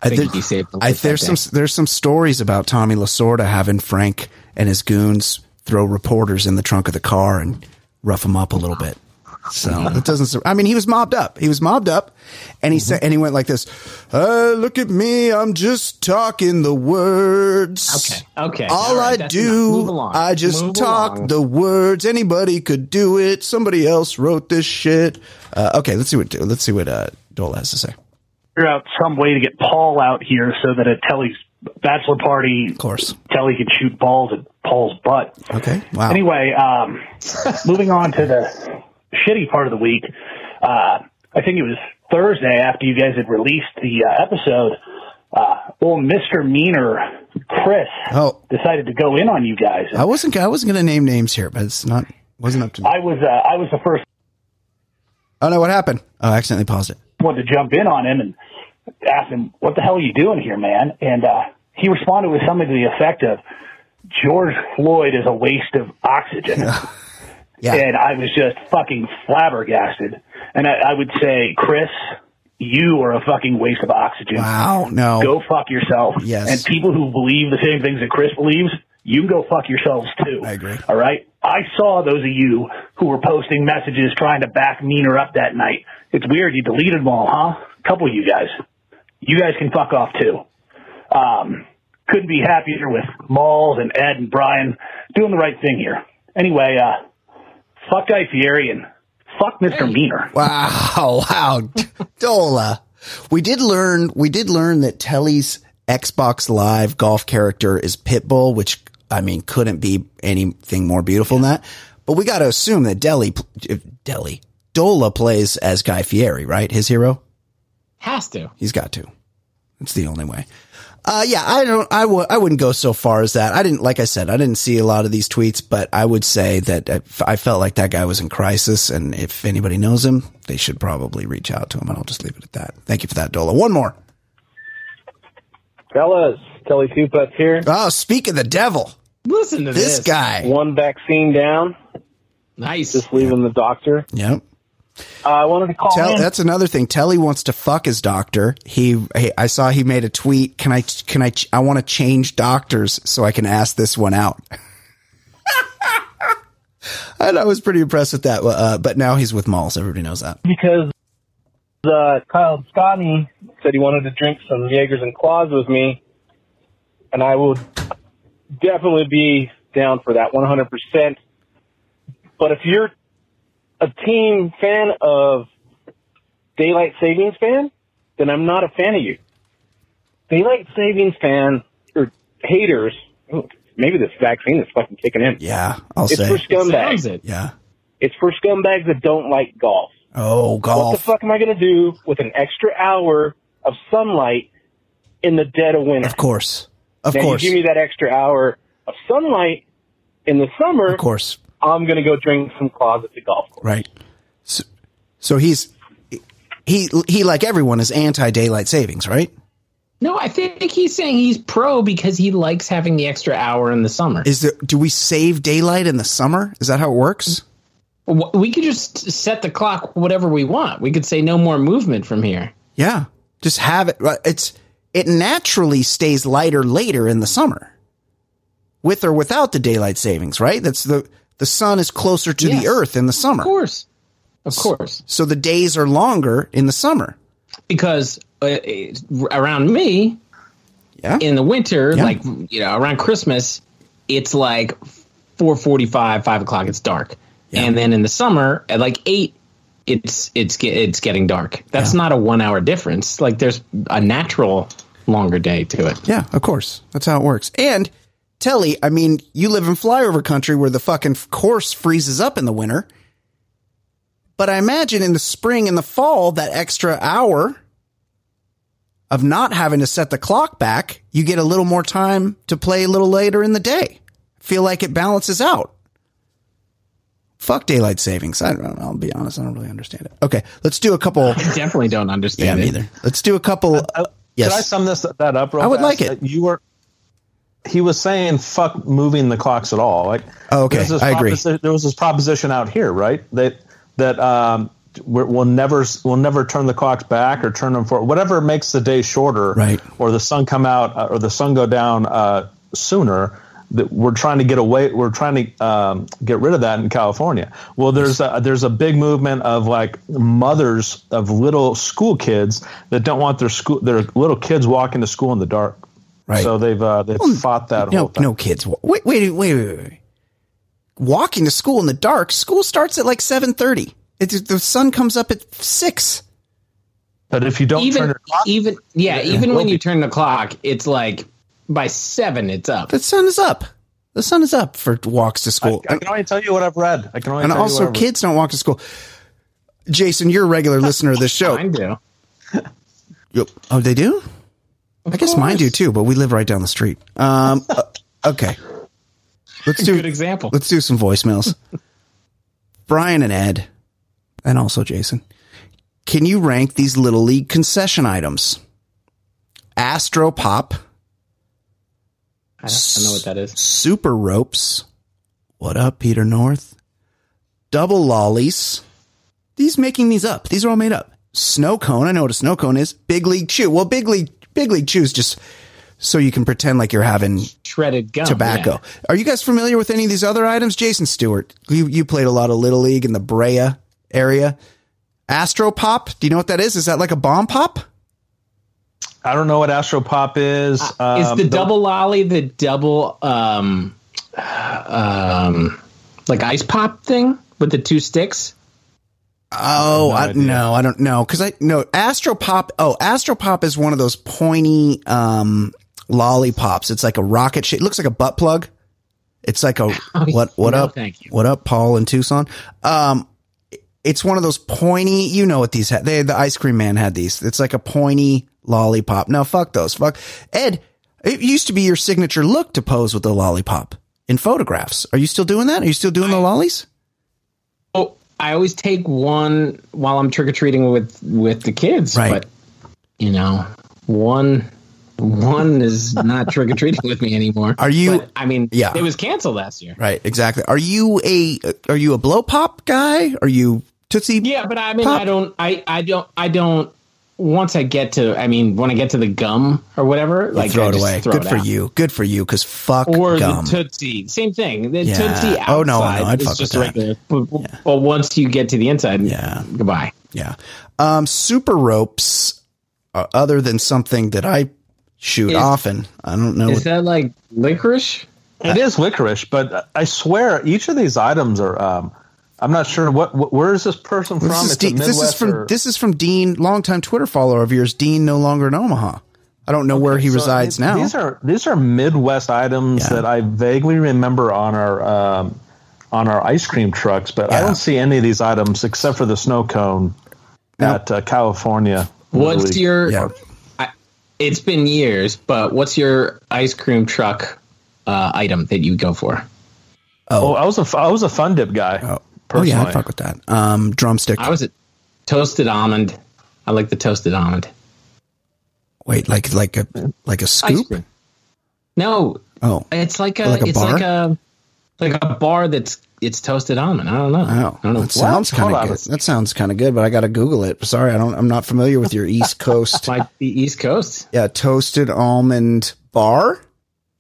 I, think he saved. the I, there's some day. there's some stories about Tommy Lasorda having Frank and his goons throw reporters in the trunk of the car and rough him up a little bit. So it doesn't. sur- I mean, he was mobbed up. He was mobbed up, and he said, and he went like this. Uh, look at me, I'm just talking the words. Okay, okay, All all right, I that's enough. Move do, along. I just Move talk along. the words. Anybody could do it. Somebody else wrote this shit. Uh, okay, let's see what let's see what uh, Dole has to say. Figure out some way to get Paul out here so that at Telly's bachelor party, Of course. Telly could shoot balls at Paul's butt. Okay. Wow. Anyway, um, moving on to the shitty part of the week. Uh, I think it was Thursday after you guys had released the uh, episode. Uh, old Mr. Meaner, Chris, Oh. decided to go in on you guys. I wasn't. I wasn't going to name names here, but it's not. Wasn't up to me. I was, uh, I was the first Oh no! What happened? Oh, I accidentally paused it. Wanted to jump in on him and ask him, "What the hell are you doing here, man?" And uh, he responded with something to the effect of, "George Floyd is a waste of oxygen." Yeah. and I was just fucking flabbergasted. And I, I would say, Chris, you are a fucking waste of oxygen. Wow. No. Go fuck yourself. Yes. And people who believe the same things that Chris believes, you can go fuck yourselves too. I agree. All right. I saw those of you who were posting messages trying to back Meaner up that night. It's weird you deleted them all, huh? A couple of you guys. You guys can fuck off too. Um, couldn't be happier with Malls and Ed and Brian doing the right thing here. Anyway, uh, fuck Guy Fieri and fuck Mr. Meaner. Wow. Wow. Dola. We did learn. We did learn that Telly's Xbox Live golf character is Pitbull, which I mean couldn't be anything more beautiful than that. But we got to assume that Deli, Deli, Dola plays as Guy Fieri, right? His hero. Has to. He's got to. It's the only way. Uh, yeah, I don't, I w- I wouldn't go so far as that. I didn't, like I said, I didn't see a lot of these tweets, but I would say that I f- I felt like that guy was in crisis. And if anybody knows him, they should probably reach out to him. And I'll just leave it at that. Thank you for that, Dola. One more. Fellas, Telly Two Putts here. Oh, speak of the devil. Listen to This this, guy. One vaccine down, Nice. just leaving the doctor. Yep. Uh, I wanted to call Tell, that's another thing. Telly wants to fuck his doctor. He, he, I saw he made a tweet. Can I, can I, I want to change doctors so I can ask this one out. and I was pretty impressed with that. Uh, but now he's with Malls. Everybody knows that. because uh, Kyle Scotty said he wanted to drink some Jaegers and Claws with me, and I would definitely be down for that 100%. But if you're a team fan of Daylight Savings fan, then I'm not a fan of you. Daylight Savings fan or haters, ooh, maybe this vaccine is fucking kicking in. Yeah, I'll It's say. for scumbags. it. Yeah. It's for scumbags that don't like golf. Oh, golf. What the fuck am I going to do with an extra hour of sunlight in the dead of winter? Of course. Of now course. you give me that extra hour of sunlight in the summer. Of course. I'm going to go drink some claws at the golf course. Right. So, so he's, he, he, like everyone, is anti daylight savings, right? No, I think he's saying he's pro because he likes having the extra hour in the summer. Is there, do we save daylight in the summer? Is that how it works? We could just set the clock whatever we want. We could say no more movement from here. Yeah. Just have it. It's, it naturally stays lighter later in the summer, with or without the daylight savings. Right? That's the the sun is closer to Yes. the Earth in the summer, Of course. Of course. so the days are longer in the summer. Because uh, around me, Yeah. in the winter, Yeah. like you know, around Christmas, it's like four forty-five, five o'clock. It's dark, and then in the summer at like eight, it's it's it's getting dark. That's not a one-hour difference. Like there's a natural longer day to it. Yeah, of course. That's how it works. And Telly, I mean, you live in flyover country where the fucking course freezes up in the winter. But I imagine in the spring and the fall, that extra hour of not having to set the clock back, you get a little more time to play a little later in the day. Feel like it balances out. Fuck daylight savings. I don't know. I'll be honest. I don't really understand it. Okay. Let's do a couple. Definitely don't yeah, understand it. neither. Let's do a couple. Uh, yes. Could I sum this that up? Real I would fast? like it. Uh, You were. He was saying "fuck moving the clocks at all." Like, Oh, okay. I agree. There was this proposition out here, right? That that um, we're, we'll never we'll never turn the clocks back or turn them for whatever makes the day shorter, Right. Or the sun come out uh, or the sun go down uh, sooner. That we're trying to get away. We're trying to um, get rid of that in California. Well, there's a, there's a big movement of like mothers of little school kids that don't want their school their little kids walking to school in the dark. Right. So they've uh, they've fought that. whole No, thing. no kids. Wait, wait, wait, wait, wait. Walking to school in the dark. School starts at like seven thirty. The sun comes up at six. But if you don't turn Even clock, even yeah, even will when you turn the clock, it's like by seven, it's up. The sun is up. The sun is up for walks to school. I can only tell you what I've read. I can only and tell also, what kids don't walk to school. Jason, you're a regular listener of this show. I do. Yep. Oh, they do? I guess mine do too, but we live right down the street. Um, uh, okay. Let's do Good example. Let's do some voicemails. Brian and Ed, and also Jason. Can you rank these little league concession items? Astro Pop, I don't, know what that is. Super Ropes. What up, Peter North? Double Lollies. These making these up. These are all made up. Snow Cone. I know what a snow cone is. Big League Chew. Well, Big League Big League Chew is just so you can pretend like you're having Shredded gum. tobacco. yeah. Are you guys familiar with any of these other items? Jason Stewart, you, you played a lot of Little League in the Brea area. Astro Pop, do you know what that is? Is that like a bomb pop? I don't know what Astro Pop is. is Um, the double lolly the double um um like ice pop thing with the two sticks? Oh, I, no, I don't know. Cause I no Astro Pop. Oh, Astro Pop is one of those pointy, um, lollipops. It's like a rocket shape. It looks like a butt plug. It's like a, what, what no, up? thank you. What up, Paul in Tucson? Um, it's one of those pointy, you know what these had. They, the ice cream man had these. It's like a pointy lollipop. Now fuck those. Fuck Ed. It used to be your signature look to pose with the lollipop in photographs. Are you still doing that? Are you still doing the lollies? I always take one while I'm trick or treating with with the kids. Right. But you know, one one is not trick or treating with me anymore. Are you- But, I mean, Yeah. it was canceled last year. Right, exactly. Are you a are you a blow pop guy? Are you Tootsie? Yeah, but I mean, Pop? I don't, I, I don't, I don't. Once I get to, I mean, when I get to the gum or whatever, You like throw I it just away. throw Good it for out. you. Good for you. Because fuck Or gum. the Tootsie, same thing. The Yeah. Tootsie outside Oh, no, no, I'd fuck just with regular. But, but once you get to the inside, Yeah. goodbye. yeah. Um, super ropes. Uh, other than something that I shoot Is- often, I don't know. Is What, that like licorice? It is licorice, but I swear each of these items are. Um, I'm not sure what, what. Where is this person from? this, is It's a Dean, this is from or- this is from Dean, longtime Twitter follower of yours, Dean, no longer in Omaha. I don't know where he So resides these- now. These are these are Midwest items Yeah. that I vaguely remember on our um, on our ice cream trucks, but I don't see any of these items except for the snow cone at uh, California. What's Really. your? Yeah. I, it's been years, but what's your ice cream truck uh, item that you go for? Oh, I was a I was a fun dip guy. oh, oh yeah, I'd fuck with that. Um, drumstick. I was a toasted almond. I like the toasted almond. Wait, like like a like a scoop? No, Oh, it's like a, Like a it's bar? like a Like a bar that's it's toasted almond. I don't know. Oh, I don't know. that sounds kind of good. That sounds kind of good, but I got to Google it. Sorry, I don't. I'm not familiar with your East Coast. Might be East Coast. yeah, toasted almond bar.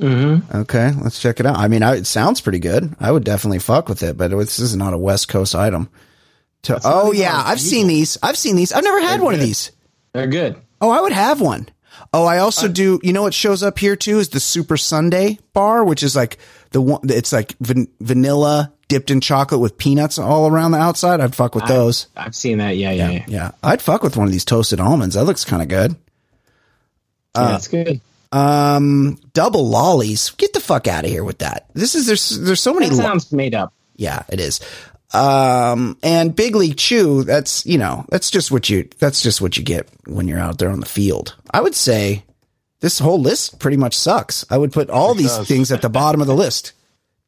Mm-hmm. Okay, let's check it out. I mean, I, it sounds pretty good. I would definitely fuck with it, but this is not a West Coast item. To, oh yeah, I've seen these. I've seen these. I've never had one of these. They're good. Oh, I would have one. Oh, I also do. You know what shows up here too is the Super Sunday bar, which is like the one. It's like van- vanilla dipped in chocolate with peanuts all around the outside. I'd fuck with those. I've seen that. Yeah, yeah, yeah. Yeah, I'd fuck with one of these toasted almonds. That looks kind of good. Yeah, that's good. Um, double lollies. Get the fuck out of here with that. This is there's there's so many. That lo- sounds made up. yeah, it is. Um, and Big League Chew. That's you know that's just what you that's just what you get when you're out there on the field. I would say this whole list pretty much sucks. I would put all these does. things at the bottom of the list.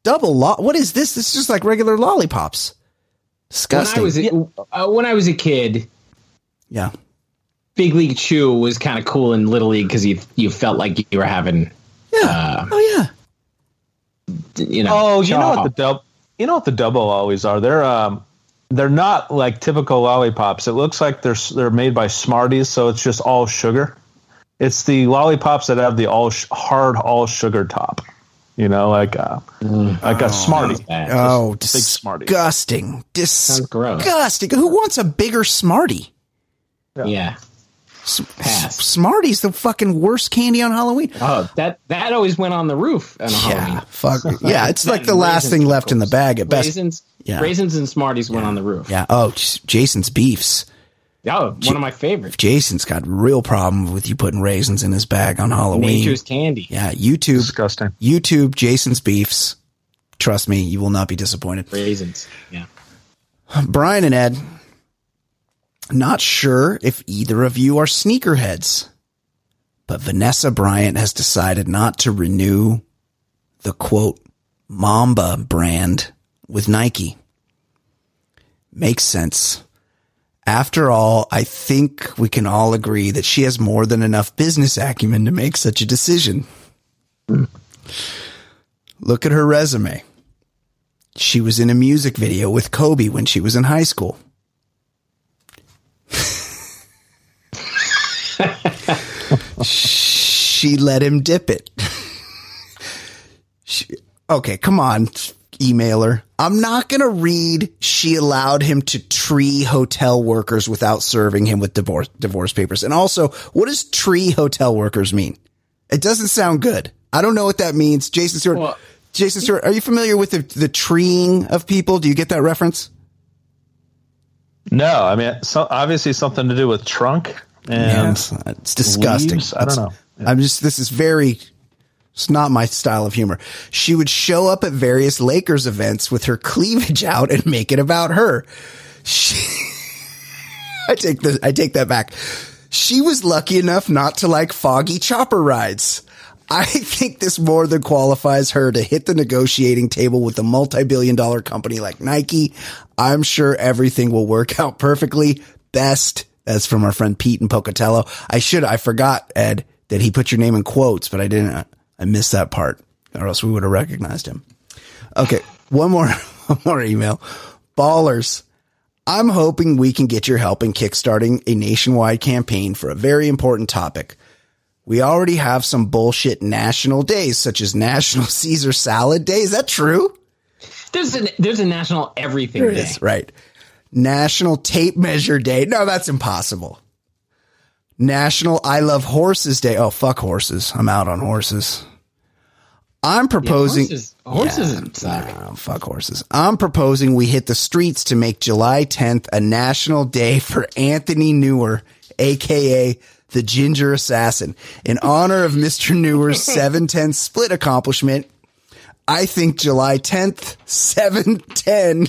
Double lo- What is this? This is just like regular lollipops. When Disgusting. I was a, uh, when I was a kid, yeah. Big League Chew was kind of cool in Little League because you you felt like you were having Yeah. oh yeah. you know. Oh, you know what the dub, you know what the double always are? They're um, they're not like typical lollipops. It looks like they're they're made by Smarties, so it's just all sugar. It's the lollipops that have the all sh- hard all sugar top. You know, like uh, like a Smartie. bad. Oh, big Smartie. disgusting. Disgusting. Who wants a bigger Smartie? yeah. S- Pass. Smartie's the fucking worst candy on Halloween. Oh, that that always went on the roof on Yeah, Halloween. fuck. Yeah, it's like the last thing left in the bag at best. Raisins, Yeah. raisins and Smarties went on the roof. Yeah. Oh, Jason's beefs. Oh, one of my favorites. Jason's got real problem with you putting raisins in his bag on Halloween. Nature's candy. Yeah, YouTube, Disgusting. YouTube, Jason's beefs. Trust me, you will not be disappointed. Raisins. Yeah. Brian and Ed, not sure if either of you are sneakerheads, but Vanessa Bryant has decided not to renew the quote Mamba brand with Nike. Makes sense. After all, I think we can all agree that she has more than enough business acumen to make such a decision. Look at her resume. She was in a music video with Kobe when she was in high school. She let him dip it. She, okay, come on, emailer. I'm not going to read she allowed him to tree hotel workers without serving him with divorce divorce papers. And also, what does tree hotel workers mean? It doesn't sound good. I don't know what that means. Jason Stewart. Well- Jason Stewart, are you familiar with the, the treeing of people? Do you get that reference? No, I mean, so obviously something to do with trunk and Yes, it's disgusting. leaves? I don't know. I'm just, this is very, it's not my style of humor. She would show up at various Lakers events with her cleavage out and make it about her. She, I take the, I take that back. She was lucky enough not to like foggy chopper rides. I think this more than qualifies her to hit the negotiating table with a multi-billion dollar company like Nike. I'm sure everything will work out perfectly. Best. That's from our friend Pete and Pocatello. I should, I forgot, Ed, that he put your name in quotes, but I didn't, I missed that part or else we would have recognized him. Okay. One more, one more email. Ballers. I'm hoping we can get your help in kickstarting a nationwide campaign for a very important topic. We already have some bullshit national days, such as National Caesar Salad Day. Is that true? There's a there's a national everything There day. is. Right. National Tape Measure Day. No, that's impossible. National I Love Horses Day. Oh, fuck horses. I'm out on horses. I'm proposing. Horses, horses suck. Oh, fuck horses. I'm proposing we hit the streets to make July 10th a national day for Anthony Neuer, aka the Ginger Assassin. In honor of Mr. Neuer's 710 split accomplishment, I think July 10th, 710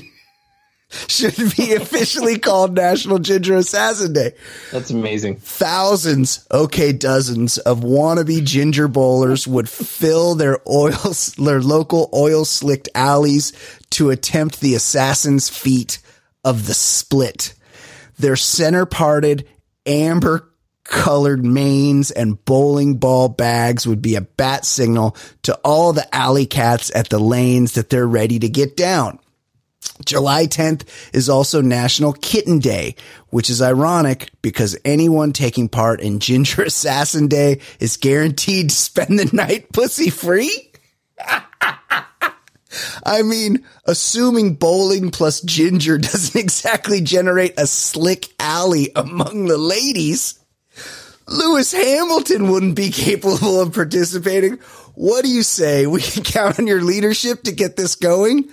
should be officially called National Ginger Assassin Day That's amazing. thousands, okay, dozens of wannabe ginger bowlers would fill their oil, their local oil slicked alleys to attempt the assassin's feat of the split. Their center parted amber colored manes and bowling ball bags would be a bat signal to all the alley cats at the lanes that they're ready to get down. July 10th is also National Kitten Day, which is ironic because anyone taking part in Ginger Assassin Day is guaranteed to spend the night pussy free. I mean, assuming bowling plus ginger doesn't exactly generate a slick alley among the ladies, Lewis Hamilton wouldn't be capable of participating. What do you say? We can count on your leadership to get this going?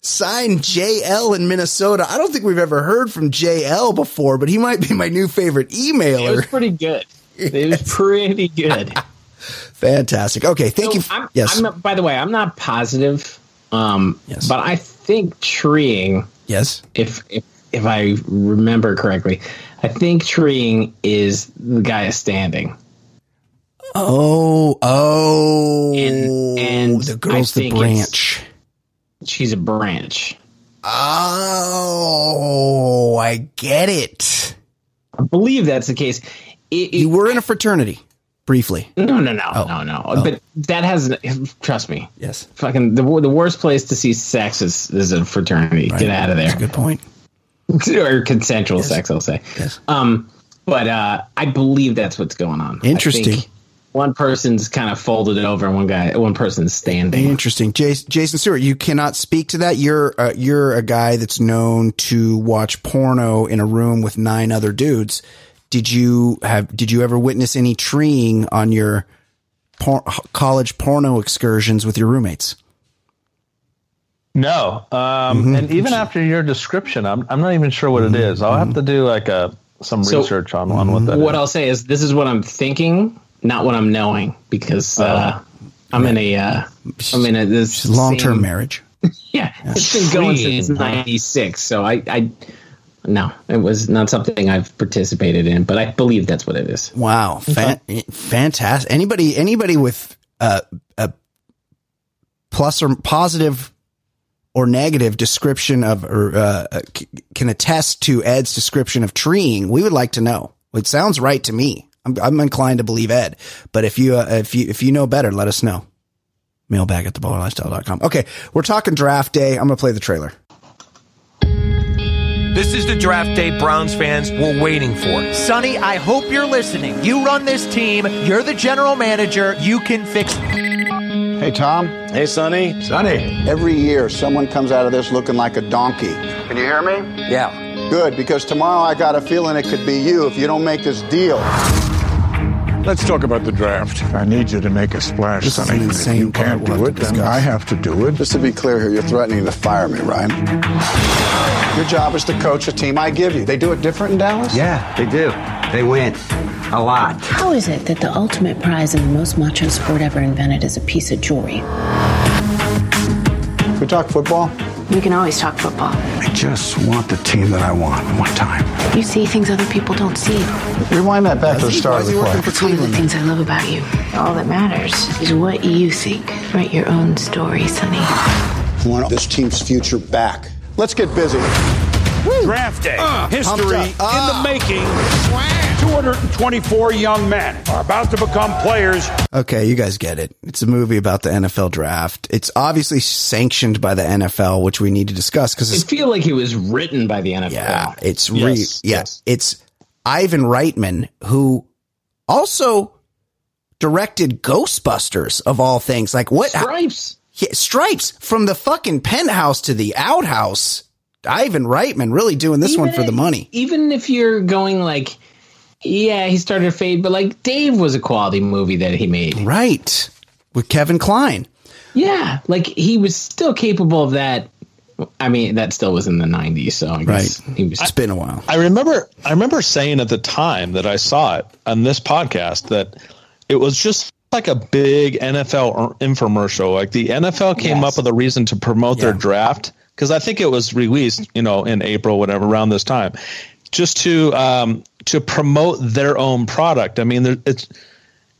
Signed JL in Minnesota. I don't think we've ever heard from JL before, but he might be my new favorite emailer. It was pretty good. It was pretty good. Fantastic. Okay, thank So you. I'm, yes. I'm by the way, I'm not positive, um, Yes. but I think treeing, yes. if, if if I remember correctly, I think treeing is the guy is standing. Oh, oh. And- and the girl's the branch. She's a branch. Oh, I get it. I believe that's the case. It, it- You were in a fraternity briefly. no, no, no, Oh. no, no. Oh. But that has trust me. Yes. Fucking the the worst place to see sex is is a fraternity. Get out of there. That's a good point. or consensual sex, I'll say. Yes. Um, but uh, I believe that's what's going on. Interesting. One person's kind of folded over, and one guy, one person's standing. Interesting. Jason, Jason Stewart, you cannot speak to that. You're uh, you're a guy that's known to watch porno in a room with nine other dudes. Did you have did you ever witness any treeing on your por- college porno excursions with your roommates? No, um, and even after your description, I'm I'm not even sure what it is. I'll have to do like a some So- research on on what that What is. I'll say is, this is what I'm thinking, not what I'm knowing, because uh, I'm in a, uh, I'm in a this Long term marriage. Yeah, it's been going since '96. So I, I, no, it was not something I've participated in, but I believe that's what it is. Wow, Fan- fantastic! Anybody, anybody with uh, a plus or positive or negative description of, or uh, can attest to Ed's description of treeing, we would like to know. It sounds right to me. I'm, I'm inclined to believe Ed, but if you uh, if you if you know better, let us know. Mailbag at theballerlifestyle.com. Okay, we're talking draft day. I'm gonna play the trailer. This is the draft day Browns fans were waiting for. Sonny, I hope you're listening. You run this team. You're the general manager. You can fix Hey, Tom. Hey, Sonny. Sonny. Every year, someone comes out of this looking like a donkey. Can you hear me? Yeah. Good, because tomorrow I got a feeling it could be you if you don't make this deal. Let's talk about the draft. I need you to make a splash, This is Sonny. an If insane you can't do it, then. I have to do it. Just to be clear here, you're threatening to fire me, right? Your job is to coach a team I give you. They do it different in Dallas? Yeah, they do. They win. A lot. How is it that the ultimate prize in the most macho sport ever invented is a piece of jewelry? We talk football? We can always talk football. I just want the team that I want one time. You see things other people don't see. Rewind that back to the start of the play. It's one of the things I love about you. All that matters is what you think. Write your own story, Sonny. I want this team's future back. Let's get busy. Draft day. Uh, History pumped up. in the uh. making. 224 young men are about to become players. Okay, you guys get it. It's a movie about the NFL draft. It's obviously sanctioned by the NFL, which we need to discuss because I feel like it was written by the NFL. yeah, it's Yes, yeah, yes. it's Ivan Reitman who also directed Ghostbusters of all things. Like what Stripes. Yeah, Stripes from the fucking penthouse to the outhouse. Ivan Reitman really doing this one Even for the money. Even if you're going like, yeah, he started to fade, but like Dave was a quality movie that he made. Right. With Kevin Kline. Yeah, like he was still capable of that. I mean, that still was in the '90s, so I guess Right. he was. It's been a while. I remember I remember saying at the time that I saw it on this podcast that it was just like a big NFL infomercial. Like the NFL came Yes. up with a reason to promote their draft because I think it was released, you know, in April, whatever, around this time, just to um, to promote their own product. I mean, there, it's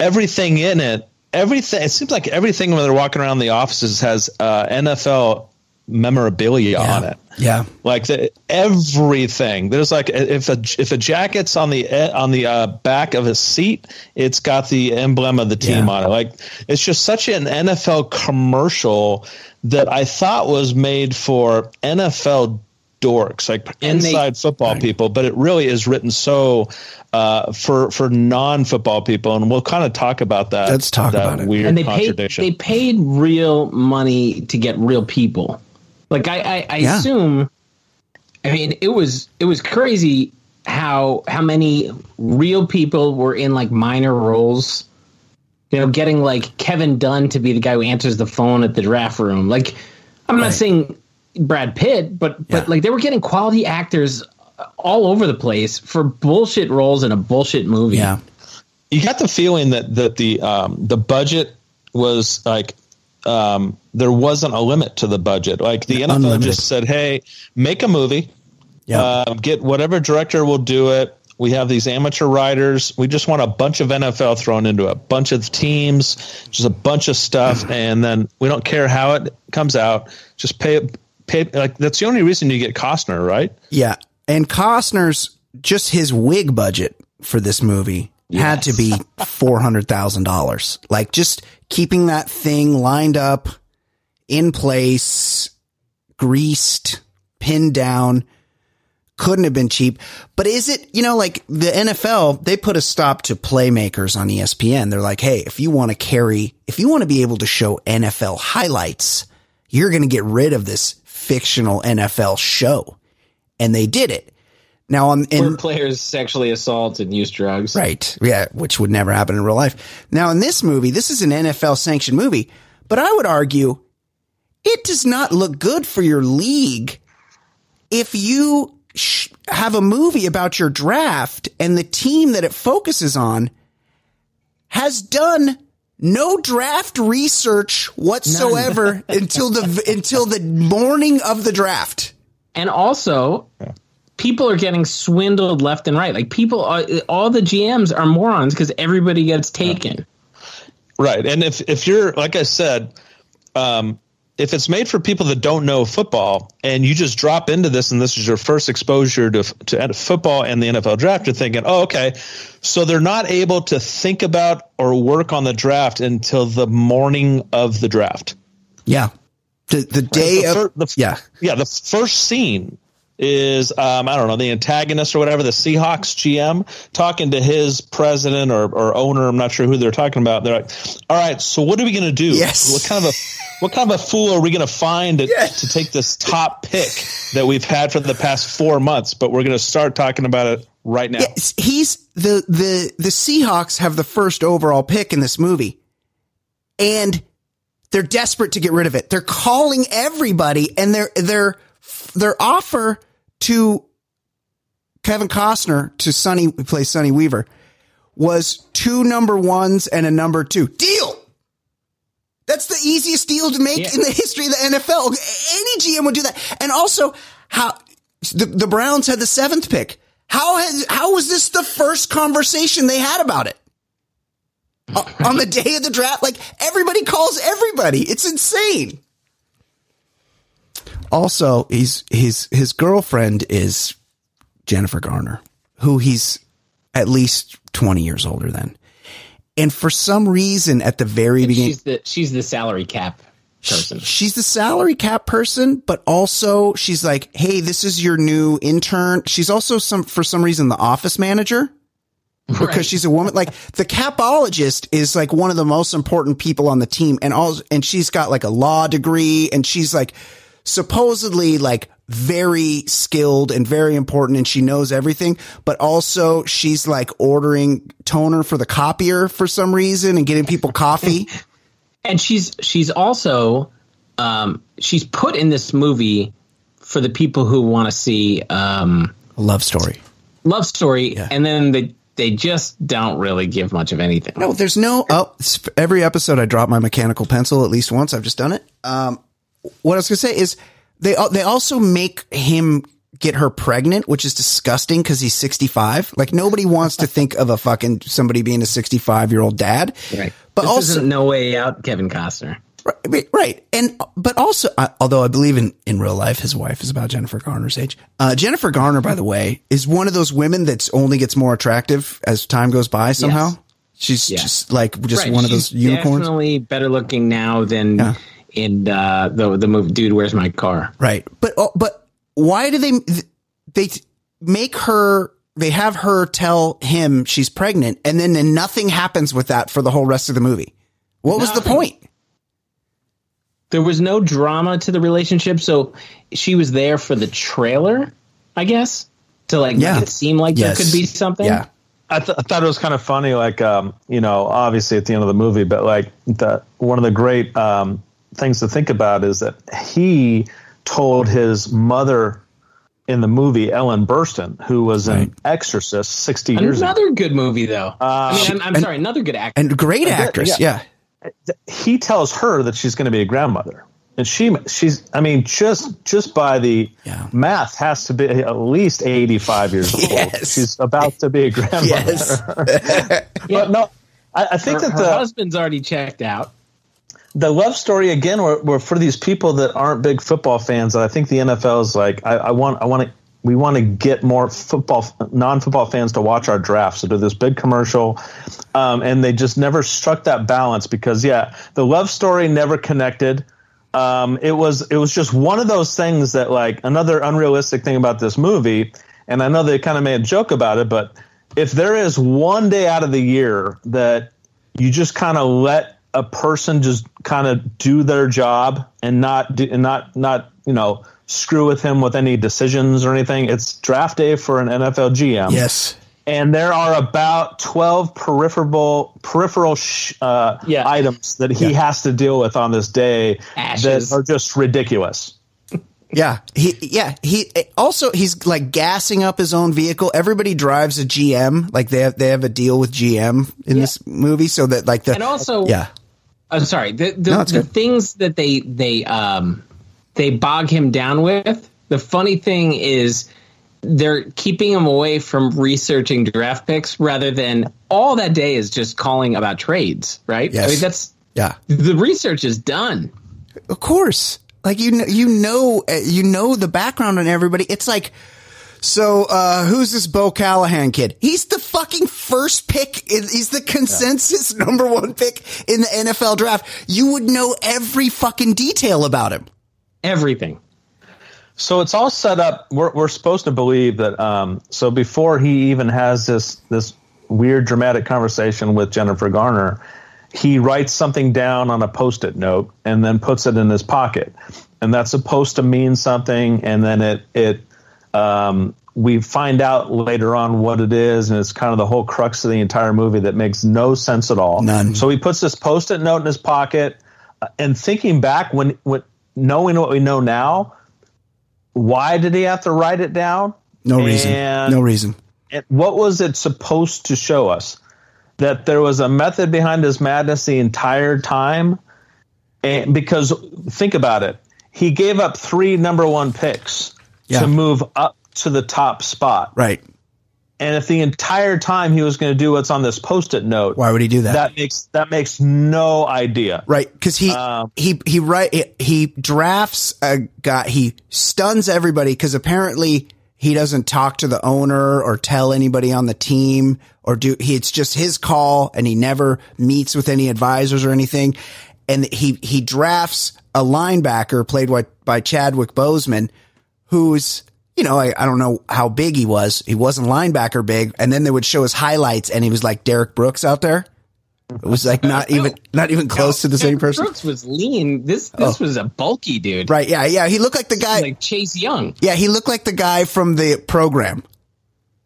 everything in it. Everything. It seems like everything when they're walking around the offices has uh, NFL memorabilia on it. Yeah. Like the, everything. There's like if a if a jacket's on the e- on the uh, back of a seat, it's got the emblem of the team Yeah. on it. Like it's just such an NFL commercial that I thought was made for NFL dorks, like And they- inside football people, but it really is written so uh, for for non football people, and we'll kind of talk about that. Let's talk that about it. Weird and they paid they paid real money to get real people. Like I, I, I Yeah. assume. I mean, it was it was crazy how how many real people were in like minor roles. You know, getting like Kevin Dunn to be the guy who answers the phone at the draft room. Like, I'm Right. not saying Brad Pitt, but but like they were getting quality actors all over the place for bullshit roles in a bullshit movie. Yeah. you got the feeling that that the um, the budget was like um, there wasn't a limit to the budget. Like the NFL Unlimited. just said, "Hey, make a movie. Yeah. Uh, get whatever director will do it. We have these amateur writers. We just want a bunch of NFL thrown into a bunch of teams, just a bunch of stuff, and then we don't care how it comes out. Just pay pay. Like that's the only reason you get Costner, right? Yeah. And Costner's just his wig budget for this movie had to be $400,000. Like just keeping that thing lined up in place, greased, pinned down couldn't have been cheap. But is it, you know, like the NFL, they put a stop to playmakers on ESPN. They're like, Hey, if you want to carry, if you want to be able to show NFL highlights, you're going to get rid of this fictional NFL show. And they did it. Now on Where in players sexually assault and use drugs. Right. Yeah, which would never happen in real life. Now in this movie, this is an NFL sanctioned movie, but I would argue it does not look good for your league if you sh- have a movie about your draft and the team that it focuses on has done no draft research whatsoever until the until the morning of the draft. And also, people are getting swindled left and right. Like people, are, all the GMs are morons because everybody gets taken. Right. And if if you're like I said, um, if it's made for people that don't know football and you just drop into this and this is your first exposure to to football and the NFL draft, you're thinking, oh, okay, so they're not able to think about or work on the draft until the morning of the draft. Yeah. The the day The of fir- the- yeah. Yeah, the first scene is um, I don't know the antagonist or whatever the Seahawks GM talking to his president or, or owner. I'm not sure who they're talking about. They're like, "All right, so what are we going to do? Yes. What kind of a what kind of a fool are we going to find to, to take this top pick that we've had for the past four months? But we're going to start talking about it right now. Yes, he's the the the Seahawks have the first overall pick in this movie, and they're desperate to get rid of it. They're calling everybody, and their their their offer to Kevin Costner to Sonny who plays Sonny Weaver was two number ones and a number two deal. That's the easiest deal to make in the history of the NFL. Any GM would do that. And also, how the, the Browns had the seventh pick. How has how was this the first conversation they had about it? O- On the day of the draft, like everybody calls everybody. It's insane. Also, he's his his girlfriend is Jennifer Garner, who he's at least twenty years older than. And for some reason, at the very beginning, She's the she's the salary cap person. she's the salary cap person, but also she's like, "Hey, this is your new intern." She's also some for some reason the office manager because she's a woman. Like the capologist is like one of the most important people on the team, and all and she's got like a law degree, and she's like supposedly like very skilled and very important and she knows everything but also she's like ordering toner for the copier for some reason and getting people coffee and she's she's also um, she's put in this movie for the people who want to see um, a love story love story and then they they just don't really give much of anything No, there's no. Oh, every episode I drop my mechanical pencil at least once. I've just done it. Um, what I was gonna say is they they also make him get her pregnant, which is disgusting because he's 65. Like nobody wants to think of a fucking somebody being a 65 year old dad. right But this also, no way out kevin costner right. And but also, uh, although I believe in in real life, his wife is about Jennifer Garner's age. Uh, Jennifer Garner, by the way, is one of those women that's only gets more attractive as time goes by. Somehow, Yes. she's Yeah. just like just Right, one of those unicorns. Definitely better looking now than Yeah. In uh, the the movie Dude, Where's My Car? Right. But oh, but why do they they make her they have her tell him she's pregnant and then, then nothing happens with that for the whole rest of the movie? What was the point? There was no drama to the relationship, so she was there for the trailer, I guess, to like Yeah. make it seem like Yes. there could be something. Yeah. I, th- I thought it was kind of funny, like um, you know, obviously at the end of the movie, but like the one of the great um, things to think about is that he told his mother in the movie Ellen Burstyn, who was an Exorcist sixty years ago. Another good movie, though. Uh, I mean, I'm, I'm and- sorry, another good actor And great actress, yeah. yeah. He tells her that she's going to be a grandmother, and she she's I mean just just by the math has to be at least eighty five years old. She's about to be a grandmother. Yes. but no, I, I think Her, that her the husband's already checked out. The love story again were, were for these people that aren't big football fans. I think the NFL is like I, I want I want to we want to get more football non football fans to watch our draft. So do this big commercial, um, and they just never struck that balance because yeah, the love story never connected. Um, it was it was just one of those things that like another unrealistic thing about this movie, and I know they kind of made a joke about it, but if there is one day out of the year that you just kind of let a person just kind of do their job and not do, and not not you know screw with him with any decisions or anything. It's draft day for an NFL GM. Yes. And there are about twelve peripheral peripheral sh- uh, items that he Yeah. has to deal with on this day Ashes. that are just ridiculous. Yeah, he yeah he also he's like gassing up his own vehicle. Everybody drives a GM, like they have they have a deal with GM in this movie, so that like the and also yeah I'm sorry. The the, No, the things that they they um they bog him down with. The funny thing is they're keeping him away from researching draft picks rather than all that day is just calling about trades, right? I mean that's yeah the research is done. Of course. Like you know, you know, uh, you know the background on everybody. It's like, so uh, who's this Bo Callahan kid? He's the fucking first pick. He's the consensus number one pick in the NFL draft. You would know every fucking detail about him. Everything. So it's all set up. We're we're supposed to believe that. Um, so before he even has this this weird dramatic conversation with Jennifer Garner, he writes something down on a post-it note and then puts it in his pocket, and that's supposed to mean something. And then it it um, we find out later on what it is, and it's kind of the whole crux of the entire movie that makes no sense at all. None. So he puts this post-it note in his pocket, uh, and thinking back when when knowing what we know now why did he have to write it down? No reason. No reason. And what was it supposed to show us? That there was a method behind his madness the entire time? And because think about it, he gave up three number one picks Yeah. to move up to the top spot. Right. And if the entire time he was going to do what's on this post-it note, Why would he do that? That makes that makes no idea. Right, because he Um, he he right he drafts a guy. He stuns everybody because apparently he doesn't talk to the owner or tell anybody on the team or do he. It's just his call, and he never meets with any advisors or anything. And he he drafts a linebacker played by, by Chadwick Boseman, who's you know I, I don't know how big he was. He wasn't linebacker big, and then they would show his highlights, and he was like Derrick Brooks out there. It was like not even not even close to the same person. Brooks was lean. This this Oh. was a bulky dude. Right? Yeah, yeah. He looked like the guy. Like Chase Young. yeah, he looked like the guy from the program,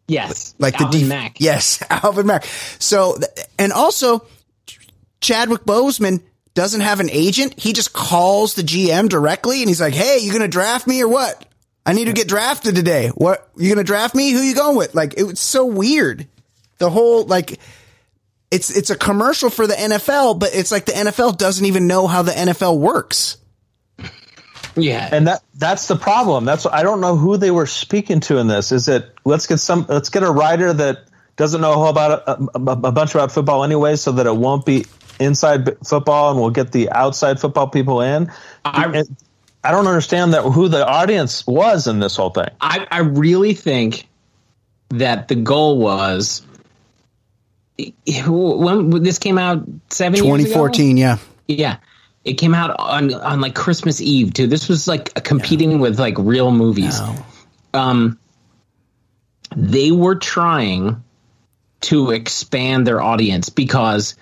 Yes. like Alvin the def- Mack. Yes, Alvin Mack. So, and also, Chadwick Boseman doesn't have an agent. He just calls the GM directly, and he's like, "Hey, you gonna draft me or what? I need to get drafted today. What you gonna draft me? Who you going with?" Like it was so weird. The whole like. It's it's a commercial for the NFL, but it's like the NFL doesn't even know how the NFL works. Yeah. and that that's the problem. That's I don't know who they were speaking to in this. Is it let's get some let's get a writer that doesn't know a whole about a, a, a bunch about football anyway, so that it won't be inside football and we'll get the outside football people in. I, I don't understand that who the audience was in this whole thing. I, I really think that the goal was when this came out seven 2014, yeah. Yeah. It came out on on like Christmas Eve too. This was like competing with like real movies. Um they were trying to expand their audience because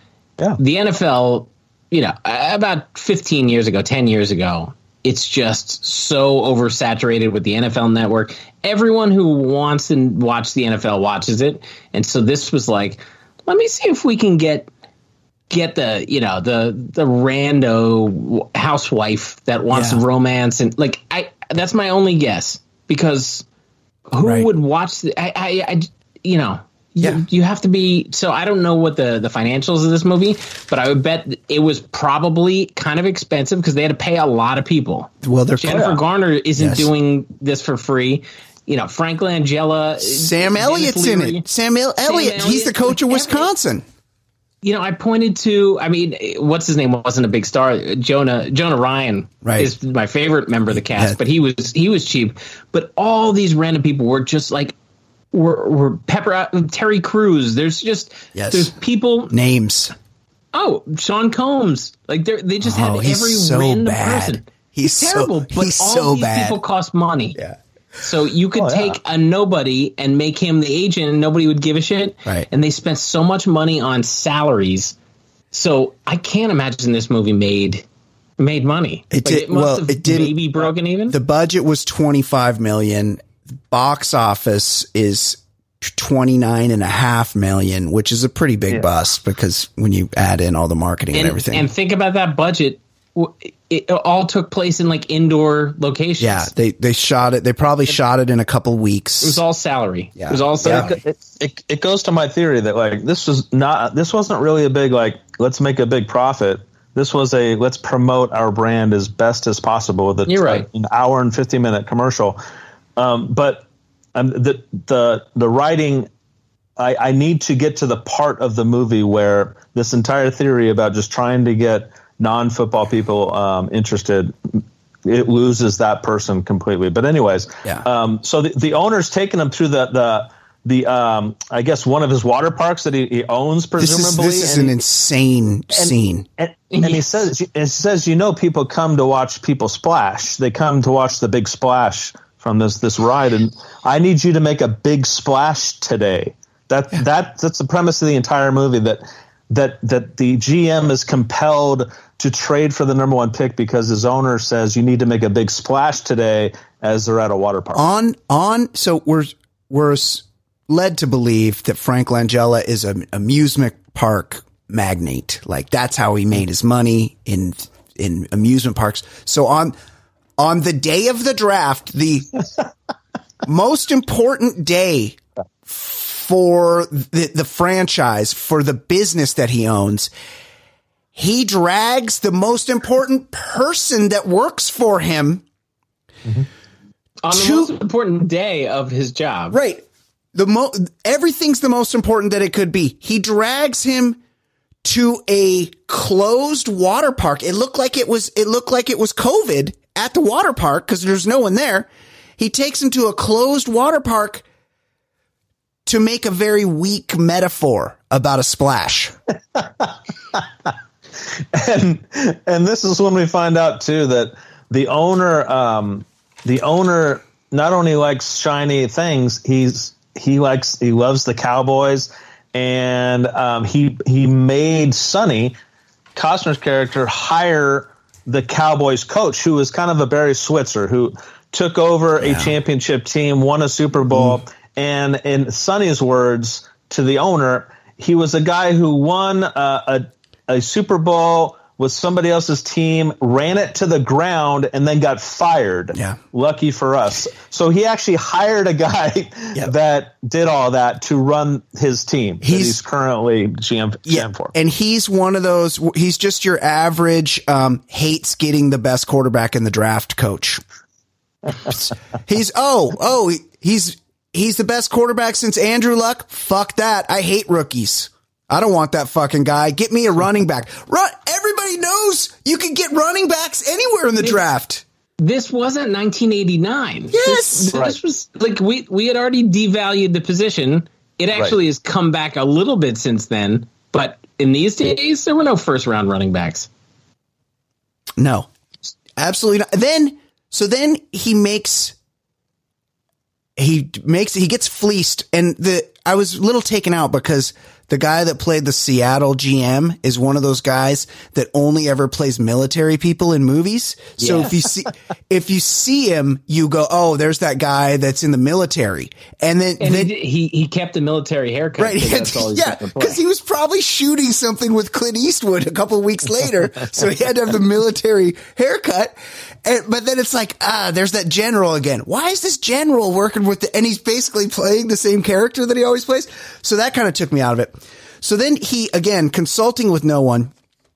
the NFL, you know, about 15 years ago, 10 years ago, it's just so oversaturated with the NFL network. Everyone who wants to watch the NFL watches it. And so this was like, let me see if we can get get the you know the the rando housewife that wants Yeah. romance and like I that's my only guess because who would watch the I I, I you know you, you have to be so I don't know what the the financials of this movie but I would bet it was probably kind of expensive because they had to pay a lot of people Well, they're Jennifer Garner isn't Yes. doing this for free you know Frank Langella uh, Sam Dennis Elliott's in it. Sam El- Sam Elliott. He's the coach of Wisconsin. You know, I pointed to. I mean, what's his name wasn't a big star. Jonah Jonah Ryan Right. is my favorite member of the cast, Yeah. but he was he was cheap. But all these random people were just like were were Pepper uh, Terry Crews. There's just Yes. there's people. Names. Oh, Sean Combs. Like they they just Oh, had he's every so random bad. person. He's so- terrible. but he's all so these bad. people cost money. Yeah. So you could Oh, yeah. take a nobody and make him the agent, and nobody would give a shit. Right. And they spent so much money on salaries. So I can't imagine this movie made made money. It Like, did must well. have It did maybe broken even. The budget was 25 million. The box office is 29 and a half million, which is a pretty big bust because when you add in all the marketing and, and, everything. and think about that budget. It all took place in like indoor locations. yeah, they they shot it. They probably shot it in a couple weeks. It was all salary. Yeah. It was all But salary. it, it, it goes to my theory that like this was not this wasn't really a big like let's make a big profit. This was a let's promote our brand as best as possible with a, You're right. an hour and fifty minute commercial. Um, but um, the the the writing, I, I need to get to the part of the movie where this entire theory about just trying to get non football people um, interested it loses that person completely. But anyways, Yeah. Um, so the, the owner's taking him through the the the um, I guess one of his water parks that he, he owns this is presumably. this is and- an insane scene. and, and he says he says you know people come to watch people splash. They come to watch the big splash from this this ride, and I need you to make a big splash today. That that that's the premise of the entire movie. That that that the GM is compelled to trade for the number one pick because his owner says you need to make a big splash today as they're at a water park. on on so we're we're led to believe that Frank Langella is an amusement park magnate. Like that's how he made his money in in amusement parks. So on on the day of the draft, the most important day for the, the franchise, for the business that he owns, he drags the most important person that works for him on the most important day of his job. Right. The mo everything's the most important that it could be. He drags him to a closed water park. It looked like it was it looked like it was COVID at the water park because there's no one there. He takes him to a closed water park to make a very weak metaphor about a splash. and and this is when we find out too that the owner um the owner not only likes shiny things he's he likes he loves the cowboys and um he he made sonny costner's character hire the cowboys coach who was kind of a barry switzer who took over a championship team won a super bowl and in sonny's words to the owner he was a guy who won uh, a a Super Bowl with somebody else's team, ran it to the ground, and then got fired. Yeah. Lucky for us. So he actually hired a guy that did all that to run his team. that He's- He's, currently GM, GM for. And he's one of those, he's just your average, um, hates getting the best quarterback in the draft coach. he's, oh, oh, he's, he's the best quarterback since Andrew Luck. Fuck that. I hate rookies. I don't want that fucking guy. Get me a running back. Run. Everybody knows you can get running backs anywhere in the draft. This wasn't 1989. Yes. this, this was like we we had already devalued the position. It actually has come back a little bit since then, but in these days there were no first round running backs. No, absolutely not. Then, so then he makes, he makes, he gets fleeced. And the, I was a little taken out because the guy that played the Seattle GM is one of those guys that only ever plays military people in movies. So Yeah. if you see, if you see him, you go, Oh, there's that guy that's in the military. And then, And then he, he kept a military haircut. Right. 'cause That's all yeah. got to play. Because he was probably shooting something with Clint Eastwood a couple of weeks later. so he had to have the military haircut. And, but then it's like, ah, there's that general again. Why is this general working with the, and he's basically playing the same character that he always plays. So that kind of took me out of it. So then he, again, consulting with no one,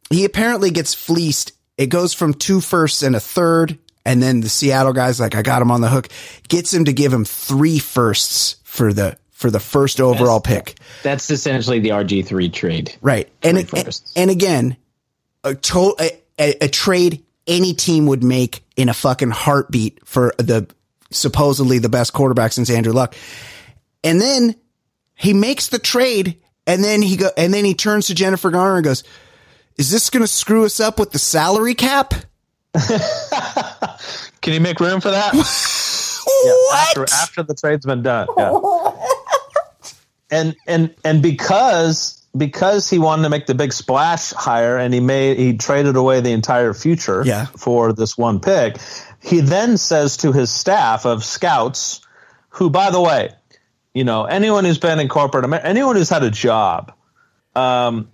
he apparently gets fleeced. It goes from two firsts and a third. And then the Seattle guy's like, I got him on the hook, gets him to give him three firsts for the, for the first overall pick. That's essentially the RG three trade. Right. And, and, and again, a, to, a, a, a trade any team would make in a fucking heartbeat for the supposedly the best quarterback since Andrew Luck. And then he makes the trade and then he go, and then he turns to Jennifer Garner and goes, is this going to screw us up with the salary cap? Can you make room for that? what? After, after the trade's been done. Yeah. and and and because because he wanted to make the big splash hire and he made he traded away the entire future Yeah. for this one pick, he then says to his staff of scouts, who by the way, you know, anyone who's been in corporate America, anyone who's had a job, um,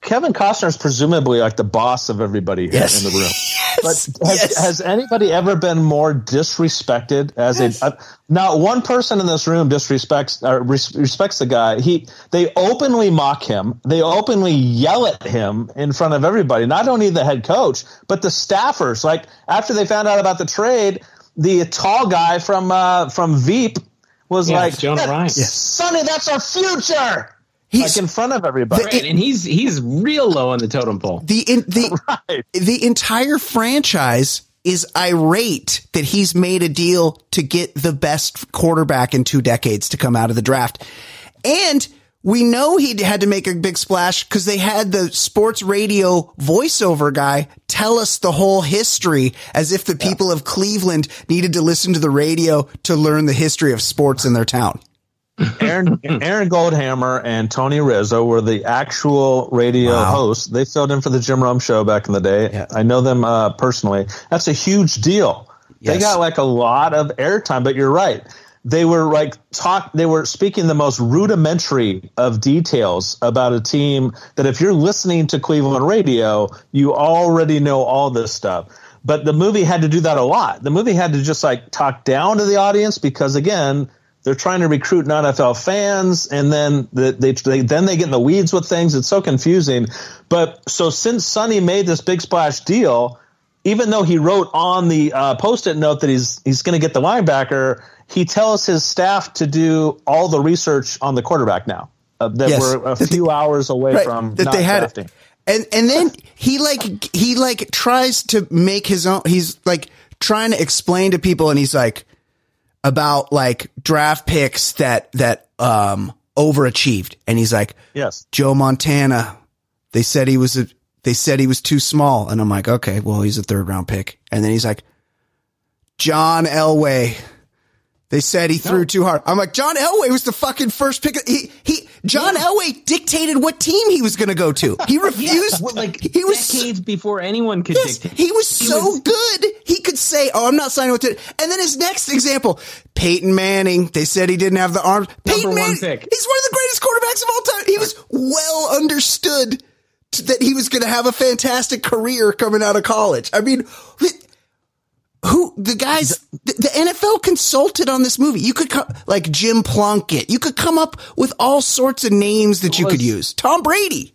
Kevin Costner is presumably like the boss of everybody here Yes. in the room. But has, has anybody ever been more disrespected as a? Uh, not one person in this room disrespects or res- respects the guy. He they openly mock him. They openly yell at him in front of everybody. Not only the head coach, but the staffers. Like after they found out about the trade, the tall guy from uh, from Veep was Yeah, like, Jonah "That- Ryan. Sonny, that's our future." He's- like in front of everybody. Right, and he's he's real low on the totem pole. The in, the the entire franchise is irate that he's made a deal to get the best quarterback in two decades to come out of the draft. And we know he had to make a big splash because they had the sports radio voiceover guy tell us the whole history as if the people of Cleveland needed to listen to the radio to learn the history of sports in their town. Aaron Aaron Goldhammer and Tony Rizzo were the actual radio Wow. hosts. They filled in for the Jim Rome show back in the day. I know them uh, personally. That's a huge deal. They got like a lot of airtime, but you're right. They were like talk. They were speaking the most rudimentary of details about a team that if you're listening to Cleveland radio, you already know all this stuff. But the movie had to do that a lot. The movie had to just like talk down to the audience because again, they're trying to recruit non-NFL fans, and then the, they, they then they get in the weeds with things. It's so confusing. But so since Sonny made this big splash deal, even though he wrote on the uh, post-it note that he's he's going to get the linebacker, he tells his staff to do all the research on the quarterback now. Uh, that Yes. we're a few hours away Right, from that not they had drafting. it. And and then he like he like tries to make his own he's like trying to explain to people and he's like about like draft picks that that um overachieved and he's like Yes. Joe Montana they said he was a they said he was too small and I'm like okay well he's a third round pick and then he's like John Elway they said he threw too hard. I'm like, John Elway was the fucking first pick. He, he, John Elway dictated what team he was going to go to. He refused. Well, like he was decades before anyone could Yes, dictate. he was so good. He could say, "Oh, I'm not signing with it." And then his next example, Peyton Manning. They said he didn't have the arms. Peyton one Manning, pick. He's one of the greatest quarterbacks of all time. He was well understood that he was going to have a fantastic career coming out of college. I mean, who the guys? The, the NFL consulted on this movie. You could come like Jim Plunkett. You could come up with all sorts of names that you could use. Tom Brady.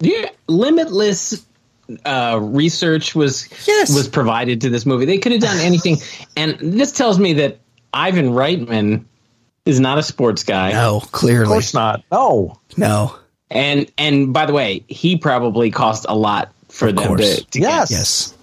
Yeah, limitless uh, research was Yes. was provided to this movie. They could have done anything, and this tells me that Ivan Reitman is not a sports guy. No, clearly, Of course not. No. no. And and by the way, he probably cost a lot for them course. to, to Yes. Yes.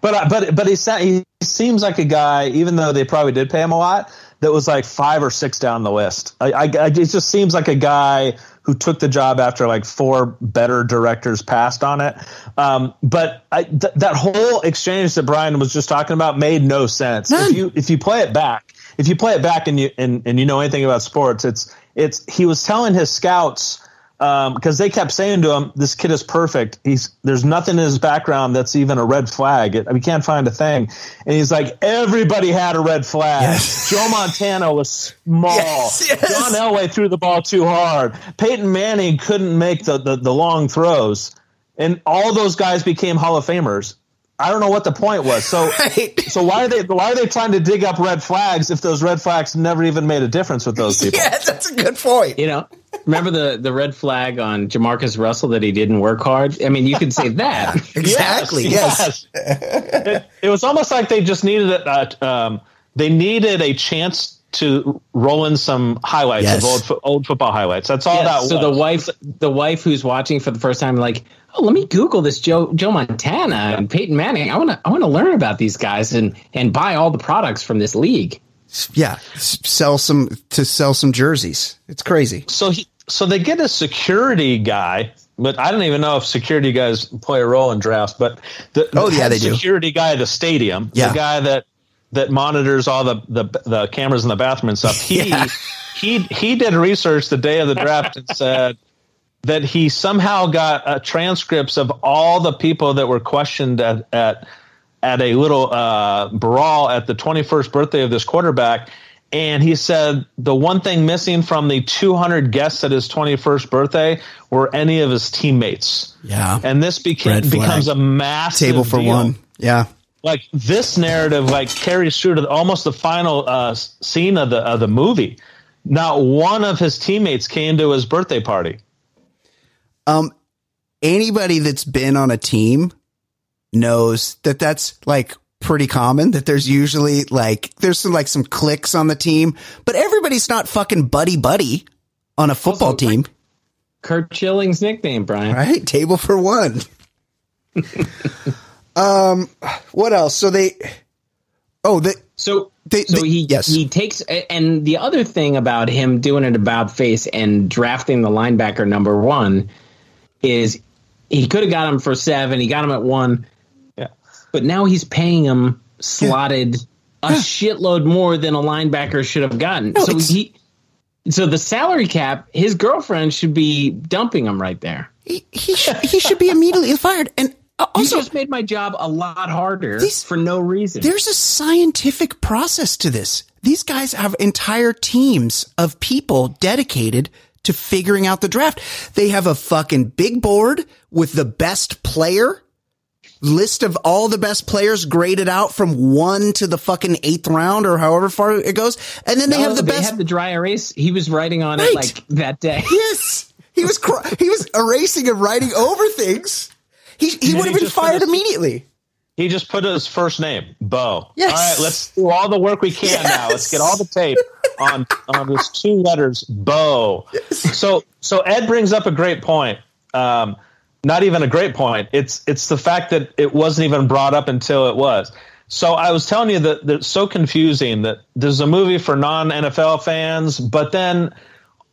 But but but he he seems like a guy, even though they probably did pay him a lot, that was like five or six down the list. I, I, I it just seems like a guy who took the job after like four better directors passed on it. Um, but I, th- that whole exchange that Brian was just talking about made no sense. None. If you if you play it back, if you play it back and you and, and you know anything about sports, it's it's he was telling his scouts Um, because they kept saying to him, "This kid is perfect. He's there's nothing in his background that's even a red flag. It, we can't find a thing." And he's like, "Everybody had a red flag. Yes. Joe Montana was small. Yes, yes. John Elway threw the ball too hard. Peyton Manning couldn't make the, the the long throws, and all those guys became Hall of Famers." I don't know what the point was. So, Right. so why are they why are they trying to dig up red flags if those red flags never even made a difference with those people? Yeah, that's a good point. You know, remember the the red flag on Jamarcus Russell that he didn't work hard? I mean, you could say that. Exactly. Yes. it, it was almost like they just needed it. Uh, um, they needed a chance to roll in some highlights Yes. of old old football highlights. That's all Yeah, that so was. the wife, the wife who's watching for the first time, like, oh, let me Google this Joe Joe Montana and Peyton Manning. I want to I want to learn about these guys and and buy all the products from this league. Yeah. Sell some to sell some jerseys. It's crazy. so he, so they get a security guy, but I don't even know if security guys play a role in drafts. But the, Oh, the yeah, head they do. security guy at the stadium, Yeah. the guy that that monitors all the the, the cameras in the bathroom and stuff. He Yeah. he he did research the day of the draft and said that he somehow got uh, transcripts of all the people that were questioned at at at a little uh, brawl at the 21st birthday of this quarterback. And he said the one thing missing from the 200 guests at his 21st birthday were any of his teammates. Yeah. And this became, becomes a massive Table for deal. one. Yeah. Like this narrative, like carries through to almost the final uh, scene of the of the movie. Not one of his teammates came to his birthday party. Um, anybody that's been on a team knows that that's like pretty common. That there's usually like there's some like some clicks on the team, but everybody's not fucking buddy buddy on a football Also, team, Curt Schilling's nickname, Brian. right? Table for one. um, what else? So they, oh, they, So they, so they- he yes, he takes and the other thing about him doing it about face and drafting the linebacker number one is he could have got him for seven. He got him at one. Yeah. But now he's paying him slotted a shitload more than a linebacker should have gotten. No, so he so the salary cap, his girlfriend should be dumping him right there. he he should, he should be immediately fired. And uh, You also, just made my job a lot harder These- for no reason. There's a scientific process to this. These guys have entire teams of people dedicated to figuring out the draft. They have a fucking big board with the best player list of all the best players graded out from one to the fucking eighth round or however far it goes. And then they No, have the they best. had the dry erase. He was writing on Right. it like that day. yes. He was, cr- he was erasing and writing over things. He, he would have been fired his- immediately. He just put his first name, Bo. Yes. All right, let's do all the work we can now. Let's get all the tape on on this two letters, Bo. So so Ed brings up a great point. Um, not even a great point. It's it's the fact that it wasn't even brought up until it was. So I was telling you that, that it's so confusing that there's a movie for non NFL fans, but then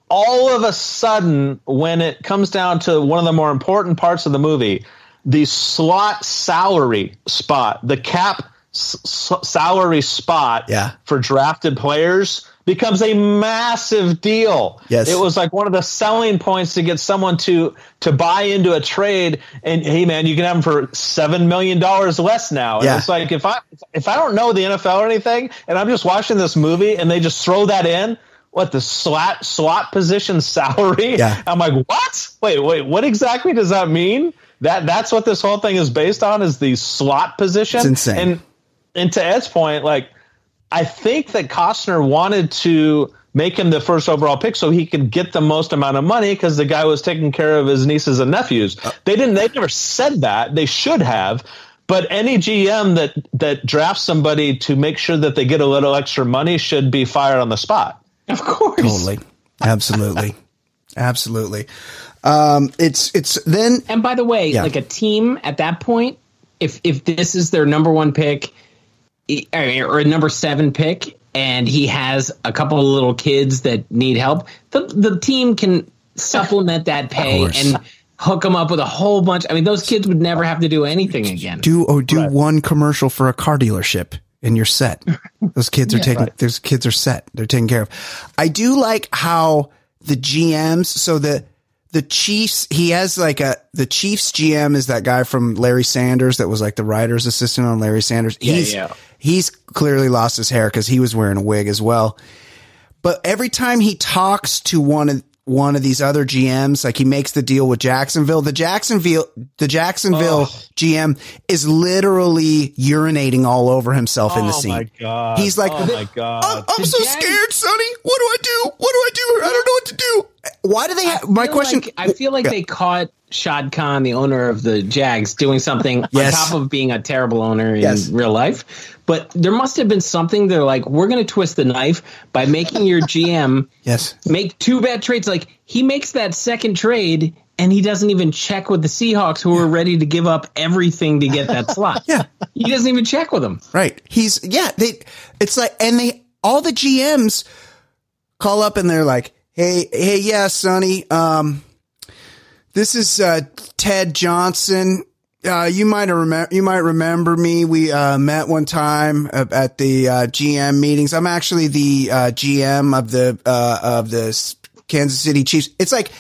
all of a sudden, when it comes down to one of the more important parts of the movie, the slot salary spot, the cap s- salary spot Yeah. for drafted players becomes a massive deal. Yes. It was like one of the selling points to get someone to to buy into a trade and hey man, you can have them for 7 million dollars less now. And Yeah. it's like if I if I don't know the NFL or anything and I'm just watching this movie and they just throw that in what the slot slot position salary? Yeah. I'm like, what? Wait, wait, what exactly does that mean? That that's what this whole thing is based on is the slot position. It's insane. And and to Ed's point, like I think that Costner wanted to make him the first overall pick so he could get the most amount of money because the guy was taking care of his nieces and nephews. Uh, they didn't. They never said that. They should have. But any GM that that drafts somebody to make sure that they get a little extra money should be fired on the spot. Of course. Totally. Absolutely. Absolutely. Um, it's it's then And by the way, Yeah. like a team at that point, if if this is their number one pick or a number seven pick, and he has a couple of little kids that need help, the the team can supplement that pay and hook them up with a whole bunch. I mean, those kids would never have to do anything again. do or do one commercial for a car dealership and you're set. Those kids are Yeah. taken. Right. Those kids are set. They're taken care of. I do like how the GMs. So the the Chiefs. He has like a the Chiefs GM is that guy from Larry Sanders that was like the writer's assistant on Larry Sanders. He's yeah. he's clearly lost his hair because he was wearing a wig as well. But every time he talks to one of one of these other GMs, like he makes the deal with Jacksonville, the Jacksonville the Jacksonville GM is literally urinating all over himself in the scene. Oh scene. my god! He's like, oh my god! I'm, I'm so scared, Sonny. What do I do? What do I do? I don't know what to do. Why do they have my question? like- I feel like Yeah. they caught Shad Khan, the owner of the Jags, doing something Yes. on top of being a terrible owner in Yes. real life. But there must have been something. They're like, we're going to twist the knife by making your GM yes make two bad trades. Like he makes that second trade. And he doesn't even check with the Seahawks, who are ready to give up everything to get that slot. yeah, he doesn't even check with them. Right. He's yeah, they it's like and they all the GMs call up and they're like, "Hey, hey, yeah, Sonny, um this is uh Ted Johnson. Uh, you might remember. You might remember me. We uh, met one time at the uh, GM meetings. I'm actually the uh, GM of the uh, of the Kansas City Chiefs. It's like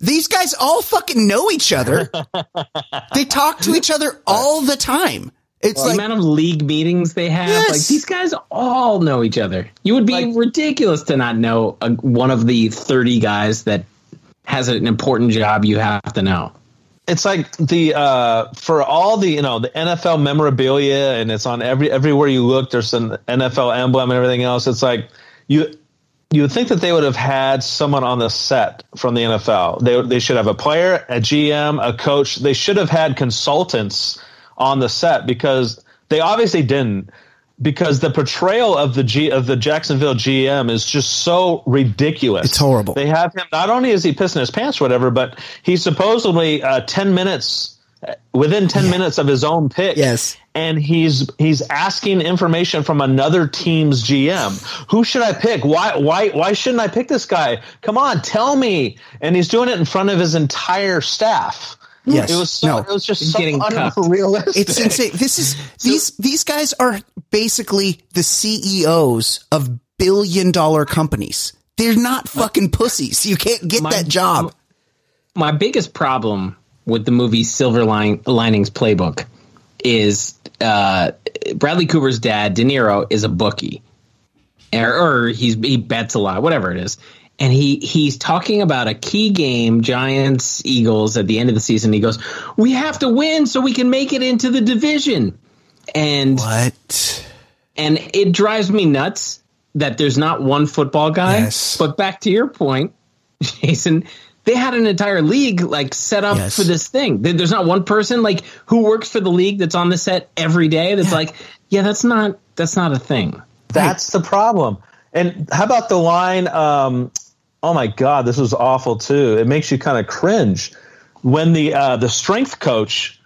these guys all fucking know each other. they talk to each other all the time. It's the like amount of league meetings they have. Like these guys all know each other. You would be ridiculous to not know a, one of the thirty guys that has an important job. You have to know. it's like the uh for all the you know the NFL memorabilia and it's on every everywhere you look there's an NFL emblem and everything else it's like you you would think that they would have had someone on the set from the NFL they they should have a player a GM a coach they should have had consultants on the set because they obviously didn't because the portrayal of the G of the Jacksonville GM is just so ridiculous. It's horrible. They have him. Not only is he pissing his pants, or whatever, but he's supposedly uh, ten minutes within ten minutes of his own pick. Yes. and he's he's asking information from another team's GM. Who should I pick? Why why why shouldn't I pick this guy? Come on, tell me. And he's doing it in front of his entire staff. Yes. it was so, No. it was just so Getting cuffed. unrealistic. It's insane. This is these these guys are basically the CEOs of billion dollar companies. They're not fucking pussies. You can't get My- that job. My biggest problem with the movie Silver Line- Linings Playbook is uh, Bradley Cooper's dad, De Niro, is a bookie, or, or he's he bets a lot, whatever it is. And he he's talking about a key game, Giants Eagles, at the end of the season. He goes, "We have to win so we can make it into the division." And what? And it drives me nuts that there's not one football guy. Yes. But back to your point, Jason, they had an entire league like set up Yes. for this thing. There's not one person like who works for the league that's on the set every day that's like, yeah, that's not that's not a thing. That's the problem. And how about the line? Um, oh my God, this was awful too. It makes you kind of cringe when the uh, the strength coach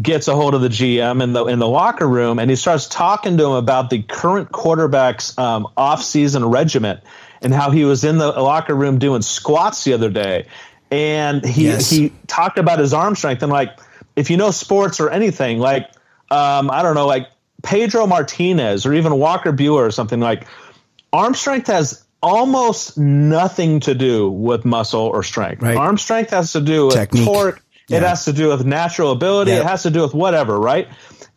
gets a hold of the GM in the in the locker room and he starts talking to him about the current quarterback's um, off season regiment and how he was in the locker room doing squats the other day. And he Yes. he talked about his arm strength and like if you know sports or anything like um, I don't know like Pedro Martinez or even Walker Buehler or something like arm strength has almost nothing to do with muscle or strength. Right. Arm strength has to do with Technique. torque. It has to do with natural ability. Yep. It has to do with whatever, right?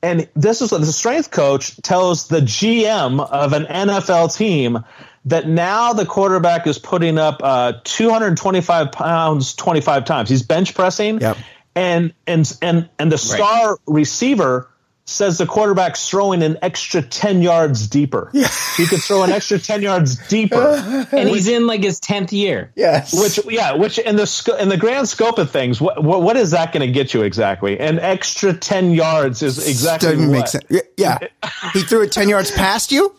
And this is what the strength coach tells the GM of an NFL team that now the quarterback is putting up uh, 225 pounds 25 times. He's bench pressing. Yep. And and and and the star receiver says the quarterback's throwing an extra 10 yards deeper. Yeah. He could throw an extra 10 yards deeper. And he's in like his tenth year. Yes. Which yeah, which in the sco- in the grand scope of things, what what, what is that going to get you exactly? An extra ten yards is exactly Doesn't what. make sense. Yeah, Yeah. he threw it ten yards past you.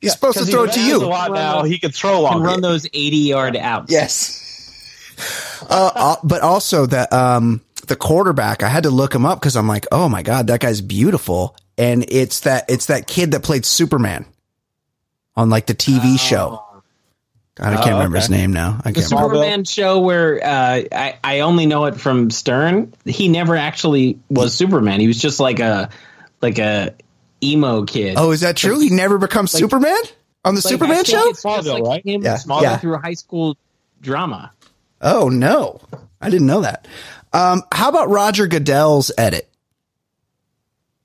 He's supposed to 'Cause he throw it to you. A lot now. He could throw And longer. run those eighty yard outs. Yes. uh, uh, but also the um the quarterback. I had to look him up because I'm like, oh my god, that guy's beautiful, and it's that it's that kid that played Superman on like the TV show. God, I can't Oh, remember his name now. I The can't remember. Superman show where uh, I I only know it from Stern. He never actually was Superman. He was just like a like a emo kid. Oh, is that true? He never becomes like- Superman on the Like, Superman show? it's just like him Yeah. Smallville Yeah. through high school drama. Oh no, I didn't know that. Um, how about Roger Goodell's edit?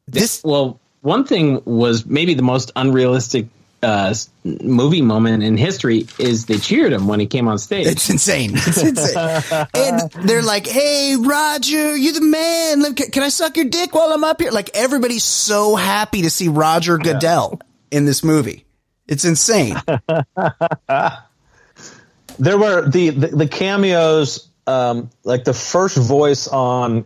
This well, one thing was maybe the most unrealistic uh, movie moment in history is they cheered him when he came on stage. It's insane. It's insane. and they're like, "Hey, Roger, you're the man. Can I suck your dick while I'm up here?" Like everybody's so happy to see Roger Goodell in this movie. It's insane. there were the the, the cameos um like the first voice on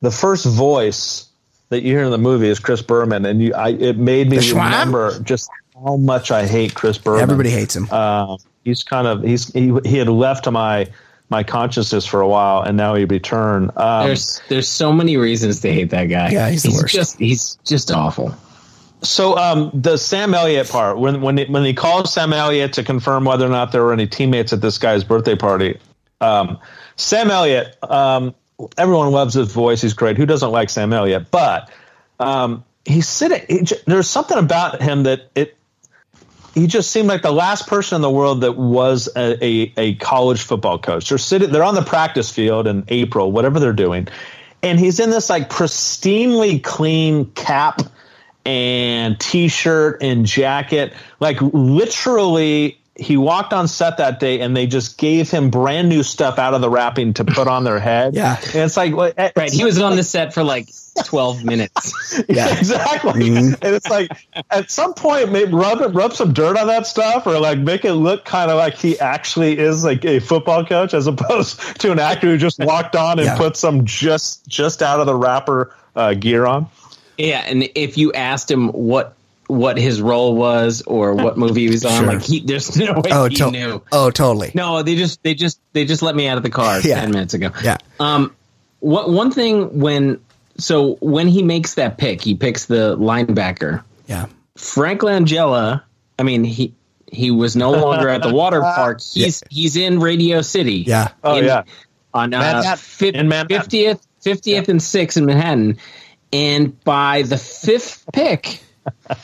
the first voice that you hear in the movie is Chris Berman and you I it made me remember just how much I hate Chris Berman. Everybody hates him. Uh, he's kind of he's he, he had left my my consciousness for a while and now he returned. Um, there's there's so many reasons to hate that guy. Yeah, he's the worst. Just he's just awful. So um, the Sam Elliott part, when when it, when he calls Sam Elliott to confirm whether or not there were any teammates at this guy's birthday party, um, Sam Elliott, um, everyone loves his voice. He's great. Who doesn't like Sam Elliott? But um, he's sitting. He, there's something about him that it. He just seemed like the last person in the world that was a, a, a college football coach. They're sitting. They're on the practice field in April, whatever they're doing, and he's in this like pristinely clean cap and t-shirt and jacket like literally he walked on set that day and they just gave him brand new stuff out of the wrapping to put on their head yeah and it's like what- Right, he was on the set for like 12 minutes. yeah, exactly. And it's like at some point, maybe rub it, rub some dirt on that stuff, or like make it look kind of like he actually is like a football coach, as opposed to an actor who just walked on and Yeah. put some just just out of the wrapper uh, gear on. Yeah, and if you asked him what what his role was or what movie he was on, Sure. like he there's no way Oh, he to- knew. oh, totally. No, they just they just they just let me out of the car Yeah. ten minutes ago. Yeah. Um, what one thing when so when he makes that pick, he picks the linebacker. Yeah. Frank Langella. I mean he he was no longer at the water park. He's he's in Radio City. Yeah. Oh, In- yeah. on uh, Manhattan. fif- 50th 50th and 6th in Manhattan. And by the fifth pick,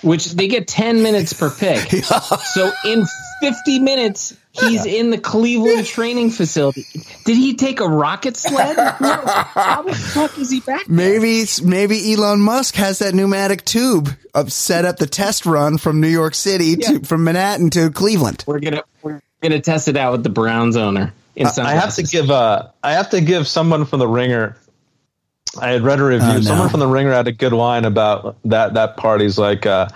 which they get 10 minutes per pick. So in 50 minutes, he's in the Cleveland training facility. Did he take a rocket sled? No. How the fuck is he back? Maybe maybe Elon Musk has that pneumatic tube of set up the test run from New York City to from Manhattan to Cleveland. We're gonna we're gonna test it out with the Browns owner. In I have to give uh, I have to give someone from the Ringer. I had read a review. Oh, no. Someone from the Ringer had a good line about that. That party's like uh,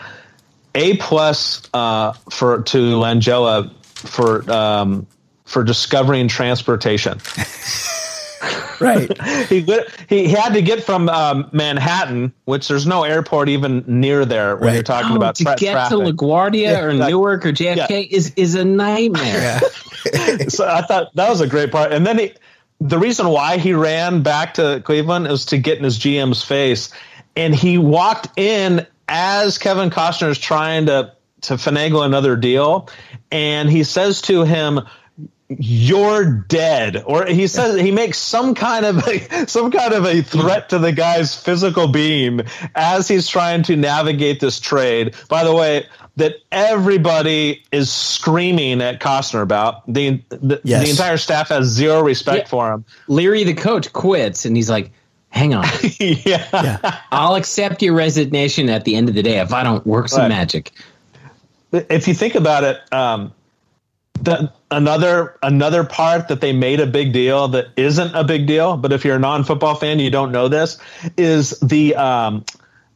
a plus uh, for to Langella for um, for discovering transportation. right. he, he he had to get from um, Manhattan, which there's no airport even near there when you're talking Oh, about to tra- get traffic. to LaGuardia Yeah, or exactly. Newark or JFK is is a nightmare. so I thought that was a great part. And then he, the reason why he ran back to Cleveland is to get in his GM's face. And he walked in as Kevin Costner is trying to to finagle another deal, and he says to him. You're dead, or he says he makes some kind of a, some kind of a threat to the guy's physical being as he's trying to navigate this trade. By the way, that everybody is screaming at Costner about the the, Yes. the entire staff has zero respect for him. Leary, the coach, quits, and he's like, "Hang on, yeah. I'll accept your resignation at the end of the day if I don't work some Right. magic." if you think about it, um, the, another another part that they made a big deal that isn't a big deal, but if you're a non-football fan, you don't know this is the um,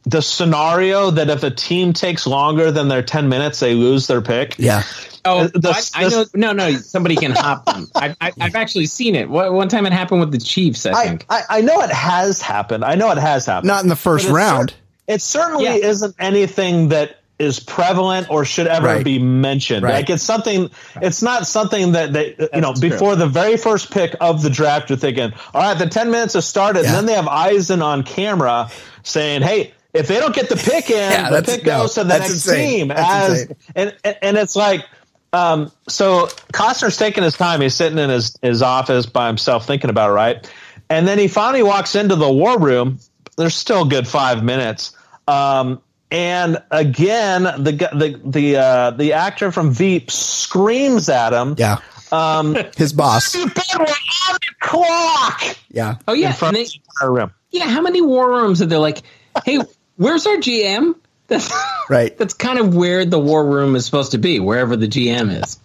the scenario that if a team takes longer than their ten minutes, they lose their pick. Yeah. Oh, uh, The- I, I know. No, no, somebody can hop them. I, I, I've actually seen it. One one time it happened with the Chiefs. I I, think. I, I know it has happened. I know it has happened. Not in the first But it's round. cer- it certainly Yeah. isn't anything that is prevalent or should ever Right. be mentioned. Right. Like it's something. It's not something that they you know true. before the very first pick of the draft. You're thinking, all right, the ten minutes has started, Yeah. and then they have Eisen on camera saying, hey. If they don't get the pick in, Yeah, the pick no, goes to the next insane. team. That's as and and- and it's like um, so Costner's taking his time. He's sitting in his, his office by himself thinking about it, right? And then he finally walks into the war room. There's still a good five minutes. Um, and again, the the the uh, the actor from Veep screams at him. Yeah. Um, His boss. "You better on the clock Yeah. Oh yeah, in front and of the entire room. yeah. How many war rooms are there? Like, hey, where's our GM? That's Right. that's kind of where the war room is supposed to be, wherever the GM is.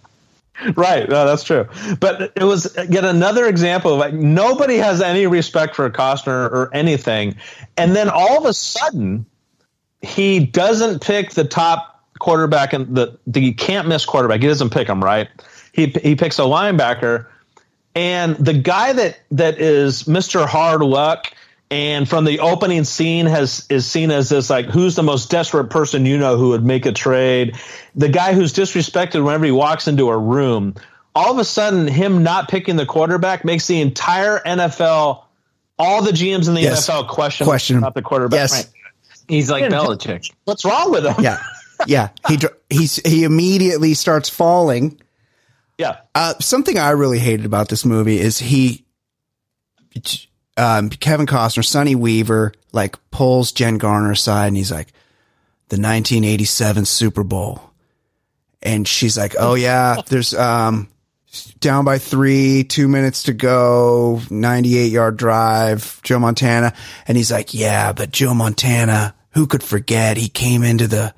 Right, no, that's true. But it was yet another example of like nobody has any respect for Costner or anything, and then all of a sudden he doesn't pick the top quarterback and the the can't miss quarterback. He doesn't pick him right. He he picks a linebacker, and the guy that that is Mr. Hard Luck. And from the opening scene has is seen as this like who's the most desperate person you know who would make a trade. The guy who's disrespected whenever he walks into a room. All of a sudden, him not picking the quarterback makes the entire NFL, all the GMs in the Yes. NFL question, Question about the quarterback. Yes. Right. He's like Belichick. What's wrong with him? Yeah. Yeah. He dr- he's he immediately starts falling. Yeah. Uh, something I really hated about this movie is he, um, Kevin Costner, Sonny Weaver, like pulls Jen Garner aside and he's like, the 1987 Super Bowl. And she's like, oh yeah, there's, um, down by three, two minutes to go, 98 yard drive, Joe Montana. And he's like, yeah, but Joe Montana, who could forget? He came into the,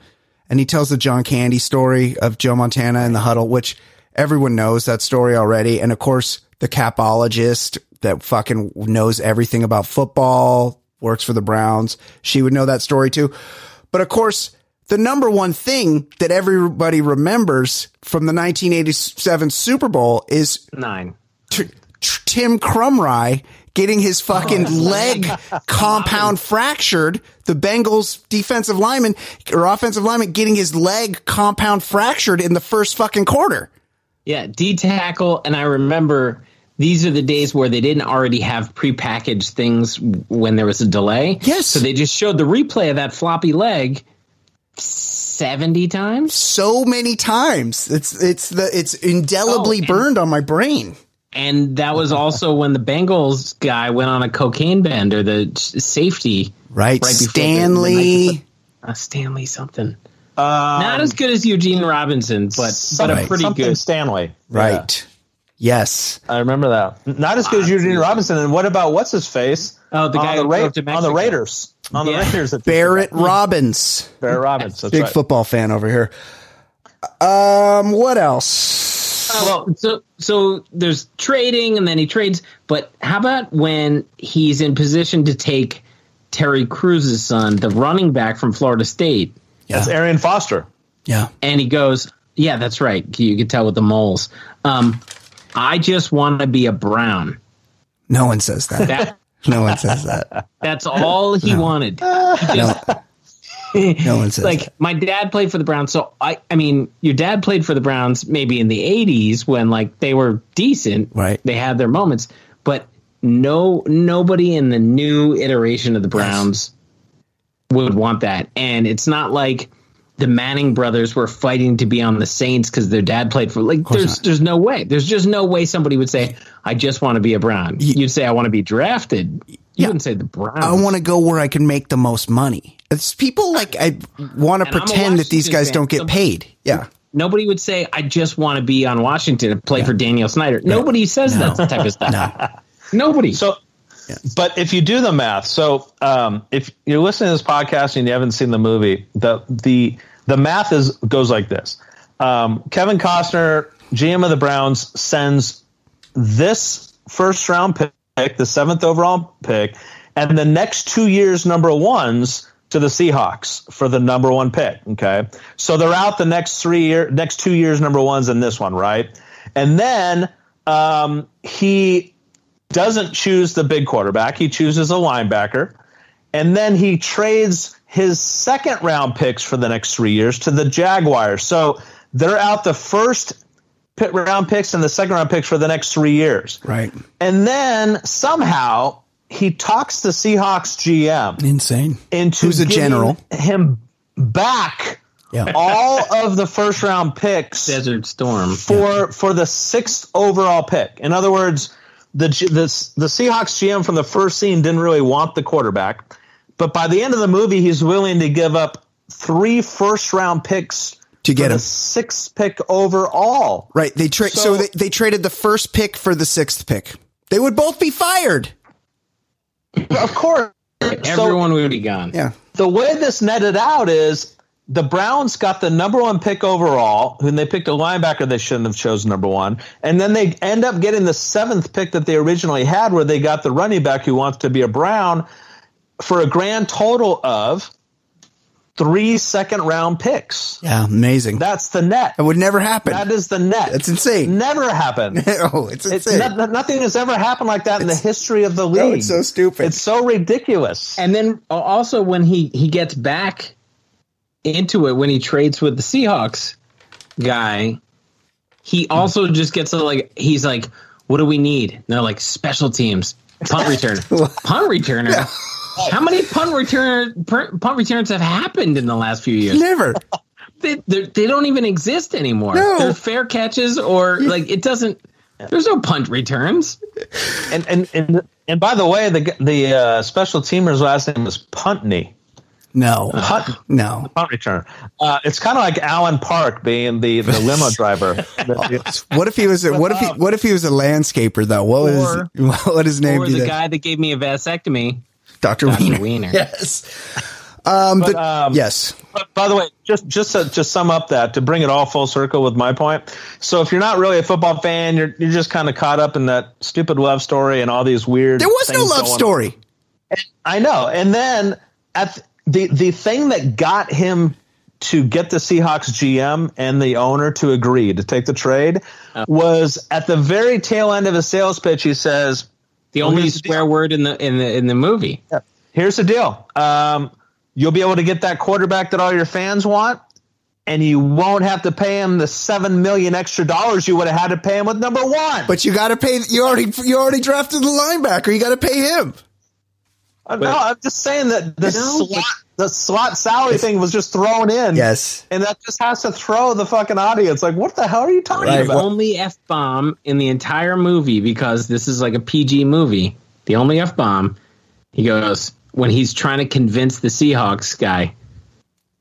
and he tells the John Candy story of Joe Montana in the huddle, which everyone knows that story already. And of course, the capologist that fucking knows everything about football, works for the Browns. She would know that story too. But of course, the number one thing that everybody remembers from the 1987 Super Bowl is Nine. T- T- Tim Krumrie getting his fucking oh. leg compound fractured. The Bengals defensive lineman or offensive lineman getting his leg compound fractured in the first fucking quarter. Yeah, D tackle, and I remember these are the days where they didn't already have prepackaged things when there was a delay. Yes. So they just showed the replay of that floppy leg seventy times. So many times. It's it's the it's indelibly Oh, and- burned on my brain. And that was also when the Bengals guy went on a cocaine bend or the safety. Right. before the- the Stanley. night before- uh, Stanley something. Not as good as Eugene Robinson, but but a Right. pretty Something good. Stanley. Right. Yes. I remember that. Not as good as Eugene Robinson. And what about what's his face? Oh, the on guy the, who Ra- to on the Raiders. On the Raiders. Barrett Robbins. Barrett Robbins. That's Big right. football fan over here. Um, what else? Well, so so there's trading, and then he trades. But how about when he's in position to take Terry Crews's son, the running back from Florida State, That's Arian Foster. Yeah. and he goes, "Yeah, that's right. You can tell with the moles. Um, I just want to be a Brown. No one says that. That no one says that. that's all he wanted. He just- No one says like that. my dad played for the Browns, so I I mean your dad played for the Browns maybe in the '80s when like they were decent, Right. They had their moments, but no nobody in the new iteration of the Browns would want that, and it's not like the Manning brothers were fighting to be on the Saints because their dad played for like there's not. there's no way there's just no way somebody would say I just want to be a Brown. You'd say I want to be drafted. You Yeah. wouldn't say the Browns. I want to go where I can make the most money. It's people like I want to And I'm a pretend that these guys fan, don't get so- paid. Yeah. Nobody would say, "I just want to be on Washington and play for Daniel Snyder." Nobody says No. that type of stuff. No. Nobody. So, but if you do the math, so um, if you're listening to this podcast and you haven't seen the movie, the the the math is goes like this: um, Kevin Costner, GM of the Browns, sends this first round pick, the seventh overall pick, and the next two years number ones to the Seahawks for the number one pick. Okay, so they're out the next three year, next two years number ones in this one, right? And then um, he doesn't choose the big quarterback. He chooses a linebacker. And then he trades his second round picks for the next three years to the Jaguars. So they're out the first pit round picks and the second round picks for the next three years. Right. And then somehow he talks the Seahawks GM Insane. into Who's a giving general. him back Yeah. all of the first round picks Desert Storm. for for the sixth overall pick. In other words, the the the Seahawks GM from the first scene didn't really want the quarterback, but by the end of the movie, he's willing to give up three first round picks To get for him. the sixth pick overall. Right. They tra- so, So- they, they traded the first pick for the sixth pick. They would both be fired. Of course, Everyone would be gone. Yeah. the way this netted out is the Browns got the number one pick overall, when they picked a linebacker they shouldn't have chosen number one, and then they end up getting the seventh pick that they originally had, where they got the running back who wants to be a Brown, for a grand total of three second round picks. Yeah. Amazing. That's the net. That would never happen. That is the net. That's insane. Never happened. oh, it's It's insane. no- nothing has ever happened like that in the history of the league. No, it's so stupid. It's so ridiculous. And then also when he he gets back into it when he trades with the Seahawks guy, he also just gets a, like he's like, "What do we need?" And they're like, "Special teams, punt return, punt returner." How many punt return punt returns have happened in the last few years? Never. They they're- don't even exist anymore. No. They're fair catches or like it doesn't. There's no punt returns. And and and and by the way, the the uh, special teamer's last name is Puntney. No. Punt, No. punt return. Uh, it's kind of like Allan Park being the, the limo driver. What if he was? A, what if he? What if he was a landscaper though? What was? What would his name Or be? the then? guy that gave me a vasectomy, Dr. Dr. Wiener. Wiener. Yes. Um, But, the- um, yes. But by the way, just just to, to sum up that to bring it all full circle with my point. So if you're not really a football fan, you're you're just kind of caught up in that stupid love story and all these weird. There was no love going on. story. I know. And then at th- the the thing that got him to get the Seahawks GM and the owner to agree to take the trade was at the very tail end of his sales pitch. He says, The Well, only here's the swear word in the in the in the movie. "Here's the deal. Um, you'll be able to get that quarterback that all your fans want." And you won't have to pay him the seven million extra dollars you would have had to pay him with number one. But you got to pay. You already. You already drafted the linebacker. You got to pay him. Uh, no, I'm just saying that the No, slot the slot salary thing was just thrown in. Yes. And that just has to throw the fucking audience. Like, what the hell are you talking Right. The about? only f bomb in the entire movie because this is like a PG movie. The only f bomb. He goes when he's trying to convince the Seahawks guy.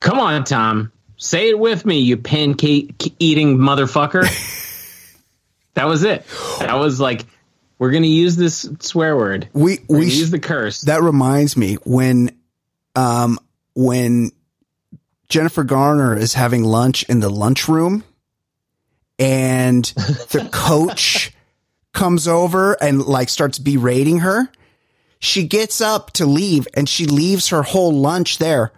Come on, Tom. Say it with me, you pancake eating motherfucker. that was it. That was like, we're gonna use this swear word. We We're we gonna sh- use the curse. that reminds me when, um, when Jennifer Garner is having lunch in the lunchroom, and the coach comes over and like starts berating her. She gets up to leave, and she leaves her whole lunch there,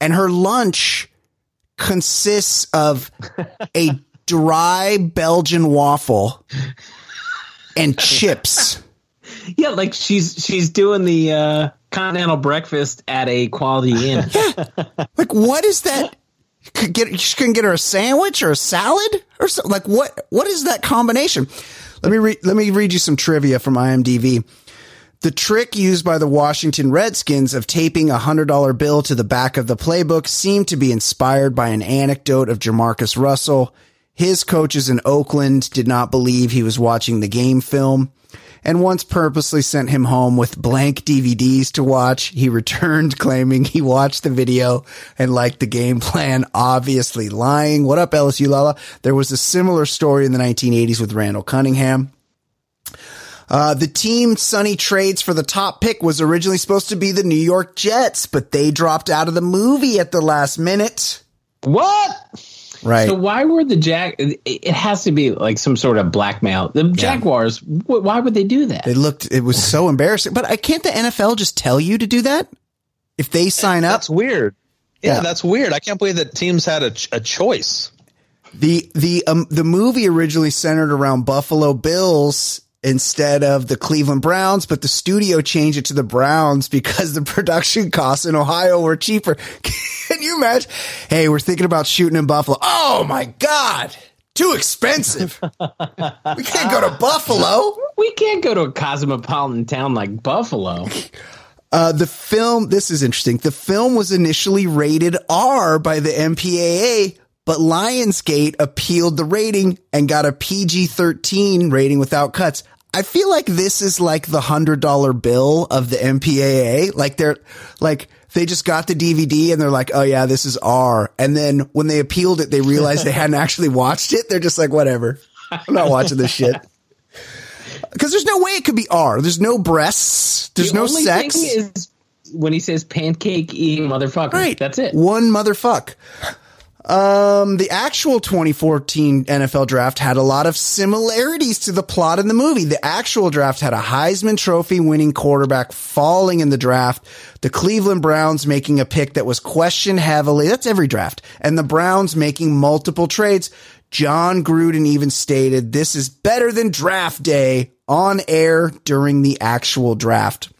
and her lunch consists of a dry Belgian waffle and chips. Yeah, like she's she's doing the uh, continental breakfast at a quality inn. yeah. Like, what is that? Could get just couldn't get her a sandwich or a salad or something. Like, what? What is that combination? Let me read. Let me read you some trivia from IMDb. The trick used by the Washington Redskins of taping a hundred dollar bill to the back of the playbook seemed to be inspired by an anecdote of JaMarcus Russell. His coaches in Oakland did not believe he was watching the game film and once purposely sent him home with blank DVDs to watch. He returned claiming he watched the video and liked the game plan, obviously lying. What up, LSU Lala? There was a similar story in the 1980s with Randall Cunningham. Uh, the team Sonny trades for the top pick was originally supposed to be the New York Jets, but they dropped out of the movie at the last minute. What? Right. So why were the Jack? It it has to be like some sort of blackmail. The Jaguars. wh- Why would they do that? It looked, it was so embarrassing. But I can't the NFL just tell you to do that? If they sign up, That's weird. Yeah, Yeah. that's weird. I can't believe that teams had a, a choice. The the um the movie originally centered around Buffalo Bills instead of the Cleveland Browns, but the studio changed it to the Browns because the production costs in Ohio were cheaper. Can you imagine? Hey, we're thinking about shooting in Buffalo. Oh my God. Too expensive. we can't go to Buffalo. We can't go to a cosmopolitan town like Buffalo. Uh, the film, this is interesting. The film was initially rated R by the MPAA, but Lionsgate appealed the rating and got a PG 13 rating without cuts. I feel like this is like the hundred dollar bill of the MPAA. Like they're like, they just got the DVD and they're like, oh yeah, this is R. And then when they appealed it, they realized they hadn't actually watched it. They're just like, whatever. I'm not watching this shit. Because there's no way it could be R. There's no breasts. There's The no only sex. thing is when he says pancake eating motherfucker. Right. That's it. One motherfuck. Um, the actual 2014 NFL draft had a lot of similarities to the plot in the movie. The actual draft had a Heisman Trophy winning quarterback falling in the draft, the Cleveland Browns making a pick that was questioned heavily. That's every draft. And the Browns making multiple trades. Jon Gruden even stated this is better than draft day on air during the actual draft.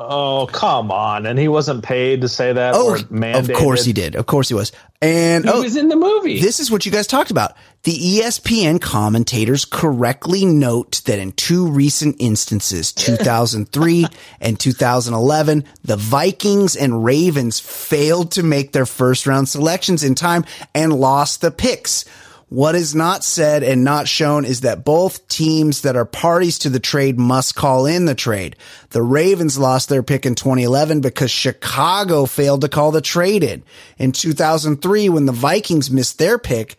Oh, come on. And he wasn't paid to say that Oh, of course he did. Of course he was. And He oh, was in the movie. This is what you guys talked about. The ESPN commentators correctly note that in two recent instances, 2003 and 2011, the Vikings and Ravens failed to make their first round selections in time and lost the picks. What is not said and not shown is that both teams that are parties to the trade must call in the trade. The Ravens lost their pick in 2011 because Chicago failed to call the trade in. In 2003, when the Vikings missed their pick,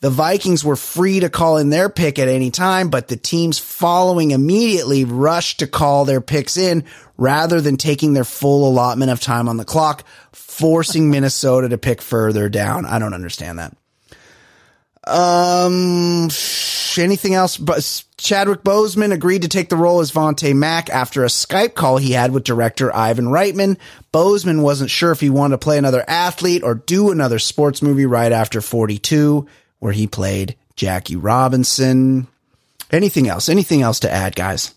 the Vikings were free to call in their pick at any time, but the teams following immediately rushed to call their picks in rather than taking their full allotment of time on the clock, forcing Minnesota to pick further down. I don't understand that. Um, anything else? But Chadwick Boseman agreed to take the role as Vontae Mack after a Skype call he had with director Ivan Reitman. Boseman wasn't sure if he wanted to play another athlete or do another sports movie right after 42, where he played Jackie Robinson. Anything else? Anything else to add, guys?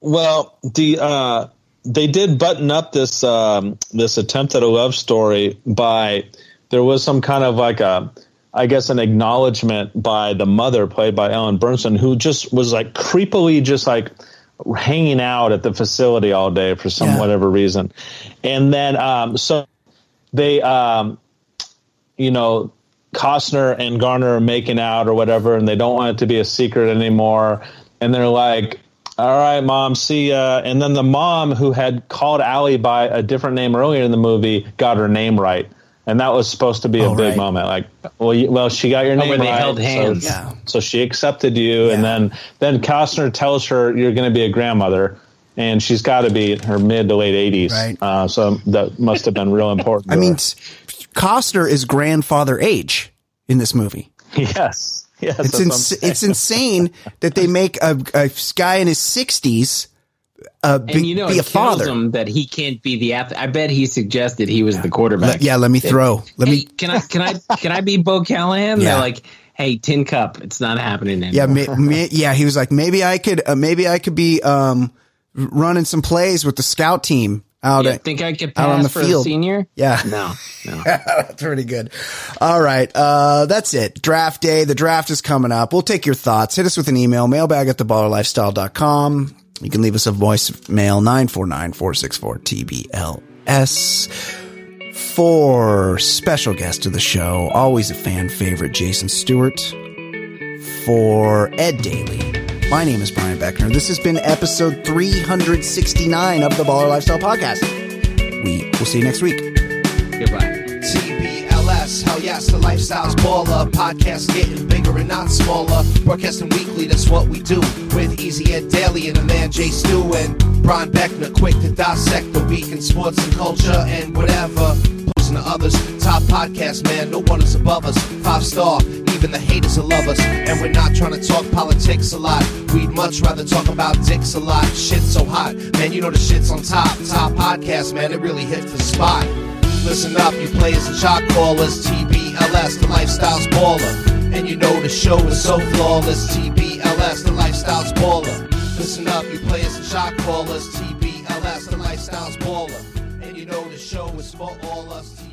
Well, the uh, they did button up this um, this attempt at a love story by there was some kind of like a I guess an acknowledgement by the mother played by Ellen Burstyn who just was like creepily just like hanging out at the facility all day for some Yeah. whatever reason, and then um, so they um, you know Costner and Garner are making out or whatever, and they don't want it to be a secret anymore. And they're like, "All right, mom, see ya." And then the mom, who had called Allie by a different name earlier in the movie, got her name right, and that was supposed to be a Oh, big right. moment. Like, well, you, well, she got your Oh, name where they right, held so- hands. Yeah. So, she accepted you, and then then Costner tells her you're going to be a grandmother. And she's got to be in her mid to late 80s. Right. Uh, so that must have been real important. I mean, Costner is grandfather age in this movie. yes. Yes. It's that's what I'm ins- it's insane that they make a, a guy in his sixties uh, be, and you know, be a father. him that he can't be the athlete. I bet he suggested he was the quarterback. Let- yeah, let me throw. Let Hey, me. can I can I can I be Bo Callahan? Yeah. They're like, hey, tin cup, it's not happening anymore. Yeah, may, may, yeah. He was like, maybe I could, uh, maybe I could be um, running some plays with the scout team out You at think I could out on the for a field. senior? Yeah. No, no. That's pretty good. All right. Uh, that's it. Draft day. The draft is coming up. We'll take your thoughts. Hit us with an email, mailbag at theballerlifestyle.com. You can leave us a voicemail, 949-464-TBLS. For special guest of the show, always a fan favorite, Jason Stewart. For Ed Daly, my name is Brian Beckner. This has been episode 369 of the Baller Lifestyle Podcast. We will see you next week. Goodbye. TBLS, yes, the lifestyle's baller. Podcast getting bigger and not smaller. Broadcasting weekly, that's what we do. With Easy Ed Daly and the man Jay Stu and Brian Beckner, quick to dissect the week in sports and culture and whatever. Posting to others, top podcast, man, no one is above us. Five star, even the haters will love us. And we're not trying to talk politics a lot. We'd much rather talk about dicks a lot. Shit's so hot, man, you know the shit's on top. Top podcast, man, it really hits the spot. Listen up, you players and shot callers. TBLS, the lifestyle's baller. And you know the show is so flawless. TBLS, the lifestyle's baller. Listen up, you players and shot callers. TBLS, the lifestyle's baller. And you know the show is for all us.